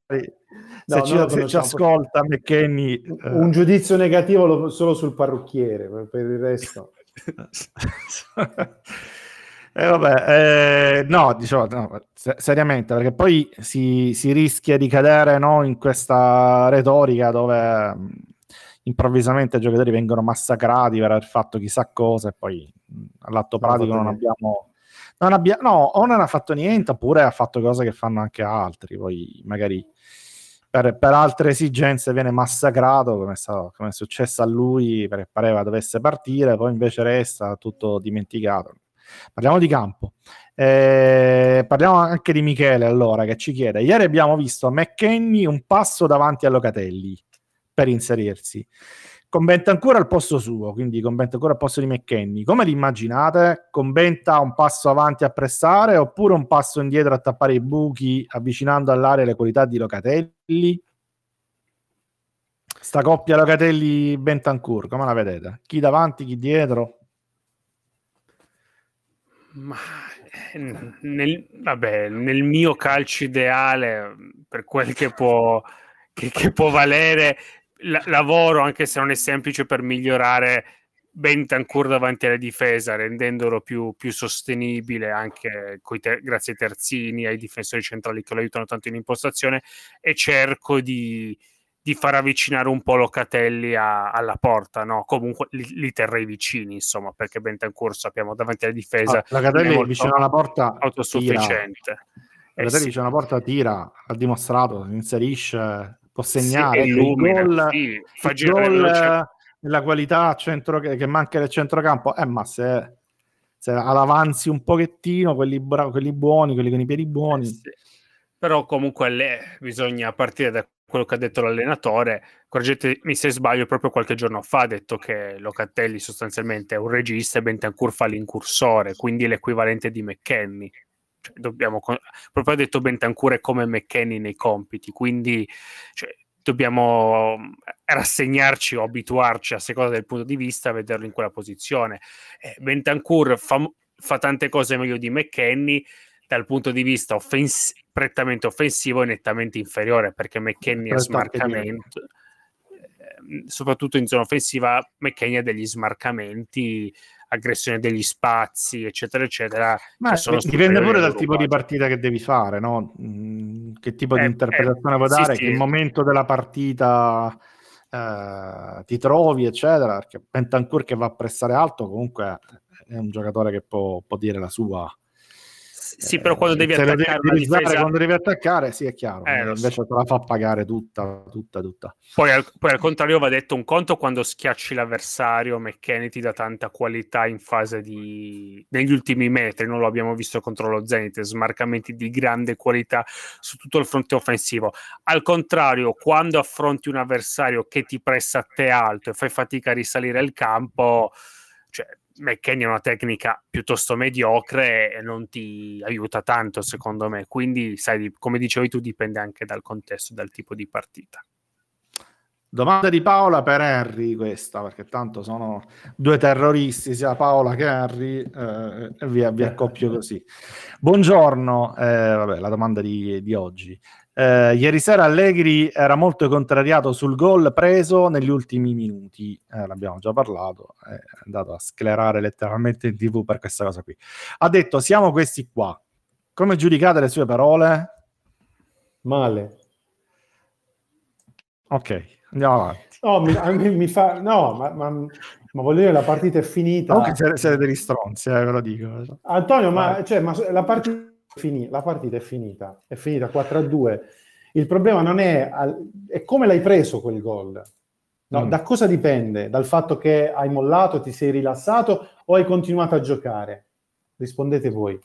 se, no, ci, se ci ascolta McKenny eh. un giudizio negativo lo, solo sul parrucchiere per il resto eh, vabbè, eh, no, diciamo, no, seriamente, perché poi si, si rischia di cadere no, in questa retorica dove mh, improvvisamente i giocatori vengono massacrati per aver fatto chissà cosa e poi mh, all'atto pratico non abbiamo, non abbiamo... No, o non ha fatto niente oppure ha fatto cose che fanno anche altri, poi magari per, per, altre esigenze viene massacrato come, sta, come, è successo a lui perché pareva dovesse partire poi invece resta tutto dimenticato. Parliamo di campo. Eh, parliamo anche di Michele allora che ci chiede ieri abbiamo visto McKenny un passo davanti a Locatelli per inserirsi con Bentancur al posto suo, quindi con Bentancur al posto di McKenny. Come li immaginate? Con Benta un passo avanti a pressare oppure un passo indietro a tappare i buchi avvicinando all'area le qualità di Locatelli? Sta coppia Locatelli-Bentancur, come la vedete? Chi davanti, chi dietro? Ma eh, nel, vabbè, nel mio calcio ideale, per quel che può, che, che può valere, la- lavoro, anche se non è semplice, per migliorare Bentancur davanti alla difesa, rendendolo più, più sostenibile anche ter- grazie ai terzini, ai difensori centrali che lo aiutano tanto in impostazione e cerco di, di far avvicinare un po' Locatelli a, alla porta, no? Comunque li, li, terrei vicini, insomma, perché Bentancur sappiamo davanti alla difesa ah, Locatelli vicino alla porta autosufficiente. Locatelli eh, sì. vicino alla porta tira, ha dimostrato, inserisce può segnare sì, illumina, gol, sì, fa gol nella qualità centro, che manca del centrocampo. Eh ma se, se all'avanzi un pochettino quelli, bra- quelli buoni quelli con i piedi buoni. Eh sì. però comunque le, bisogna partire da quello che ha detto l'allenatore. Correggetemi se sbaglio proprio qualche giorno fa ha detto che Locatelli sostanzialmente è un regista e Bentancur fa l'incursore quindi l'equivalente di McKenny cioè, dobbiamo, proprio ha detto Bentancur come McKenny nei compiti, quindi cioè, dobbiamo rassegnarci o abituarci a seconda del punto di vista a vederlo in quella posizione. Eh, Bentancur fa, fa, tante cose meglio di McKenny dal punto di vista offens- prettamente offensivo è nettamente inferiore perché McKenny ha smarcamento eh, soprattutto in zona offensiva McKenny ha degli smarcamenti aggressione degli spazi, eccetera, eccetera. Ma dipende pure dal tipo di partita che devi fare, no? Mm, che tipo eh, di interpretazione eh, vuoi dare, sì, che sì. momento della partita eh, ti trovi, eccetera. Perché Pentancur che va a pressare alto comunque è un giocatore che può, può dire la sua sì, però quando devi attaccare devi difesa... quando devi attaccare, sì, è chiaro. Eh, invece so. te la fa pagare tutta, tutta, tutta. Poi al, poi al, contrario va detto un conto quando schiacci l'avversario, McKenny ti dà tanta qualità in fase di... negli ultimi metri, non lo abbiamo visto contro lo Zenit, smarcamenti di grande qualità su tutto il fronte offensivo. Al contrario, quando affronti un avversario che ti pressa a te alto e fai fatica a risalire il campo, cioè McKenny è una tecnica piuttosto mediocre e non ti aiuta tanto secondo me, quindi sai, come dicevi tu dipende anche dal contesto, dal tipo di partita. Domanda di Paola per Henry questa, perché tanto sono due terroristi, sia Paola che Henry, eh, e via, vi accoppio così. Buongiorno, eh, vabbè, la domanda di, di oggi. Eh, ieri sera Allegri era molto contrariato sul gol preso negli ultimi minuti, eh, l'abbiamo già parlato, è andato a sclerare letteralmente in tv per questa cosa qui. Ha detto siamo questi qua. Come giudicate le sue parole? Male. Ok, andiamo avanti. No, mi, mi fa, no ma, ma Ma voglio dire, la partita è finita. Comunque siete, siete degli stronzi, eh, ve lo dico. Antonio, ma, cioè, ma la, partita finita, la partita è finita, è finita 4-2. Il problema non è, è come l'hai preso quel gol. No, mm. Da cosa dipende? Dal fatto che hai mollato, ti sei rilassato o hai continuato a giocare? Rispondete voi.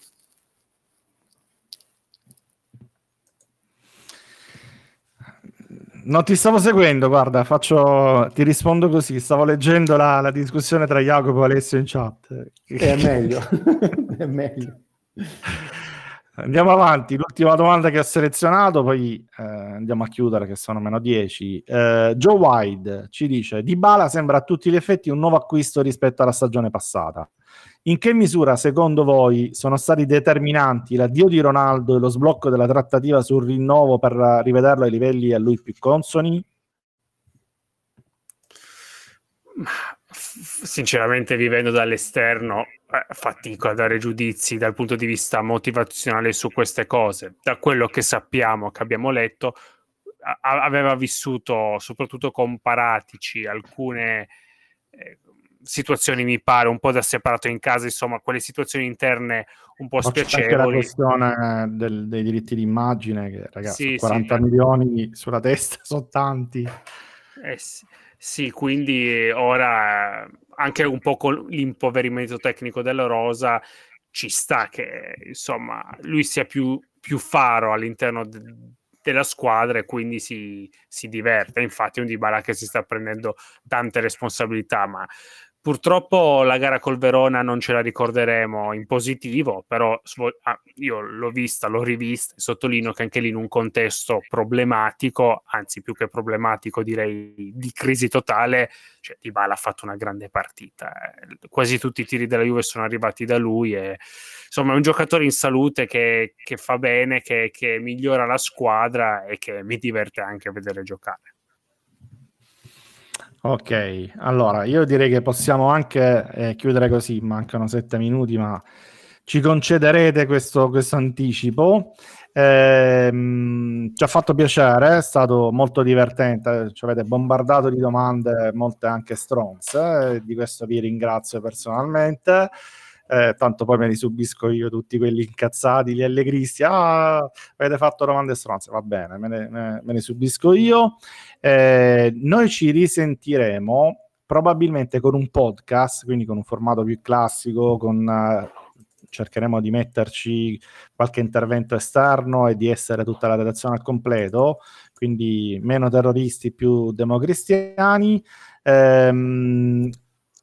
Non ti stavo seguendo, guarda, faccio, ti rispondo così. Stavo leggendo la, la discussione tra Jacopo e Alessio in chat. È meglio, è meglio. Andiamo avanti, l'ultima domanda che ho selezionato, poi eh, andiamo a chiudere che sono meno 10. Eh, Joe Wide ci dice, Di Bala sembra a tutti gli effetti un nuovo acquisto rispetto alla stagione passata. In che misura, secondo voi, sono stati determinanti l'addio di Ronaldo e lo sblocco della trattativa sul rinnovo per rivederlo ai livelli a lui più consoni? Sinceramente, vivendo dall'esterno, eh, fatico a dare giudizi dal punto di vista motivazionale su queste cose. Da quello che sappiamo, che abbiamo letto, a- aveva vissuto, soprattutto con Paratici, alcune eh, situazioni mi pare un po' da separato in casa, insomma, quelle situazioni interne un po' spiacevoli. C'è la questione del, dei diritti d'immagine, che ragazzi, sì, 40 sì, milioni sulla testa sono tanti. Eh sì, sì, quindi ora anche un po' con l'impoverimento tecnico della Rosa ci sta che insomma lui sia più, più faro all'interno de- della squadra e quindi si, si diverte. Infatti è un Dybala che si sta prendendo tante responsabilità, ma Purtroppo la gara col Verona non ce la ricorderemo in positivo, però ah, io l'ho vista, l'ho rivista e sottolineo che anche lì in un contesto problematico, anzi più che problematico direi di crisi totale, cioè Dybala ha fatto una grande partita. Quasi tutti i tiri della Juve sono arrivati da lui e insomma è un giocatore in salute che, che fa bene, che, che migliora la squadra e che mi diverte anche vedere giocare. Ok, allora io direi che possiamo anche eh, chiudere così, mancano sette minuti, ma ci concederete questo, questo anticipo. Eh, ci ha fatto piacere, è stato molto divertente, ci avete bombardato di domande, molte anche stronze, eh, di questo vi ringrazio personalmente eh, tanto poi me li subisco io tutti quelli incazzati, gli allegristi, ah, avete fatto domande stronze, va bene, me ne, me, ne subisco io. Eh, noi ci risentiremo probabilmente con un podcast, quindi con un formato più classico, con... Uh, cercheremo di metterci qualche intervento esterno e di essere tutta la redazione al completo, quindi meno terroristi, più democristiani. Ehm,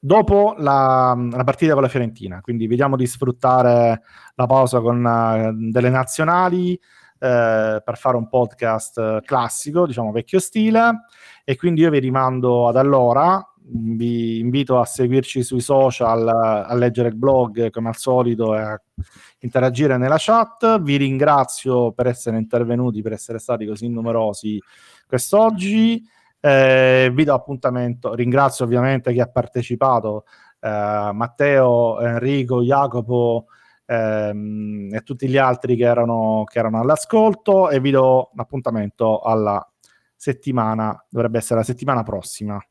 dopo la, la, partita con la Fiorentina. Quindi vediamo di sfruttare la pausa con uh, delle nazionali eh, per fare un podcast classico, diciamo vecchio stile. E quindi io vi rimando ad allora. Vi invito a seguirci sui social, a leggere il blog come al solito e a interagire nella chat. Vi ringrazio per essere intervenuti, per essere stati così numerosi quest'oggi. Eh, vi do appuntamento, ringrazio ovviamente chi ha partecipato, eh, Matteo, Enrico, Jacopo ehm, e tutti gli altri che erano, che erano all'ascolto e vi do appuntamento alla settimana, dovrebbe essere la settimana prossima,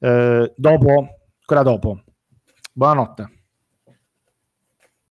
eh, dopo, quella dopo. Buonanotte.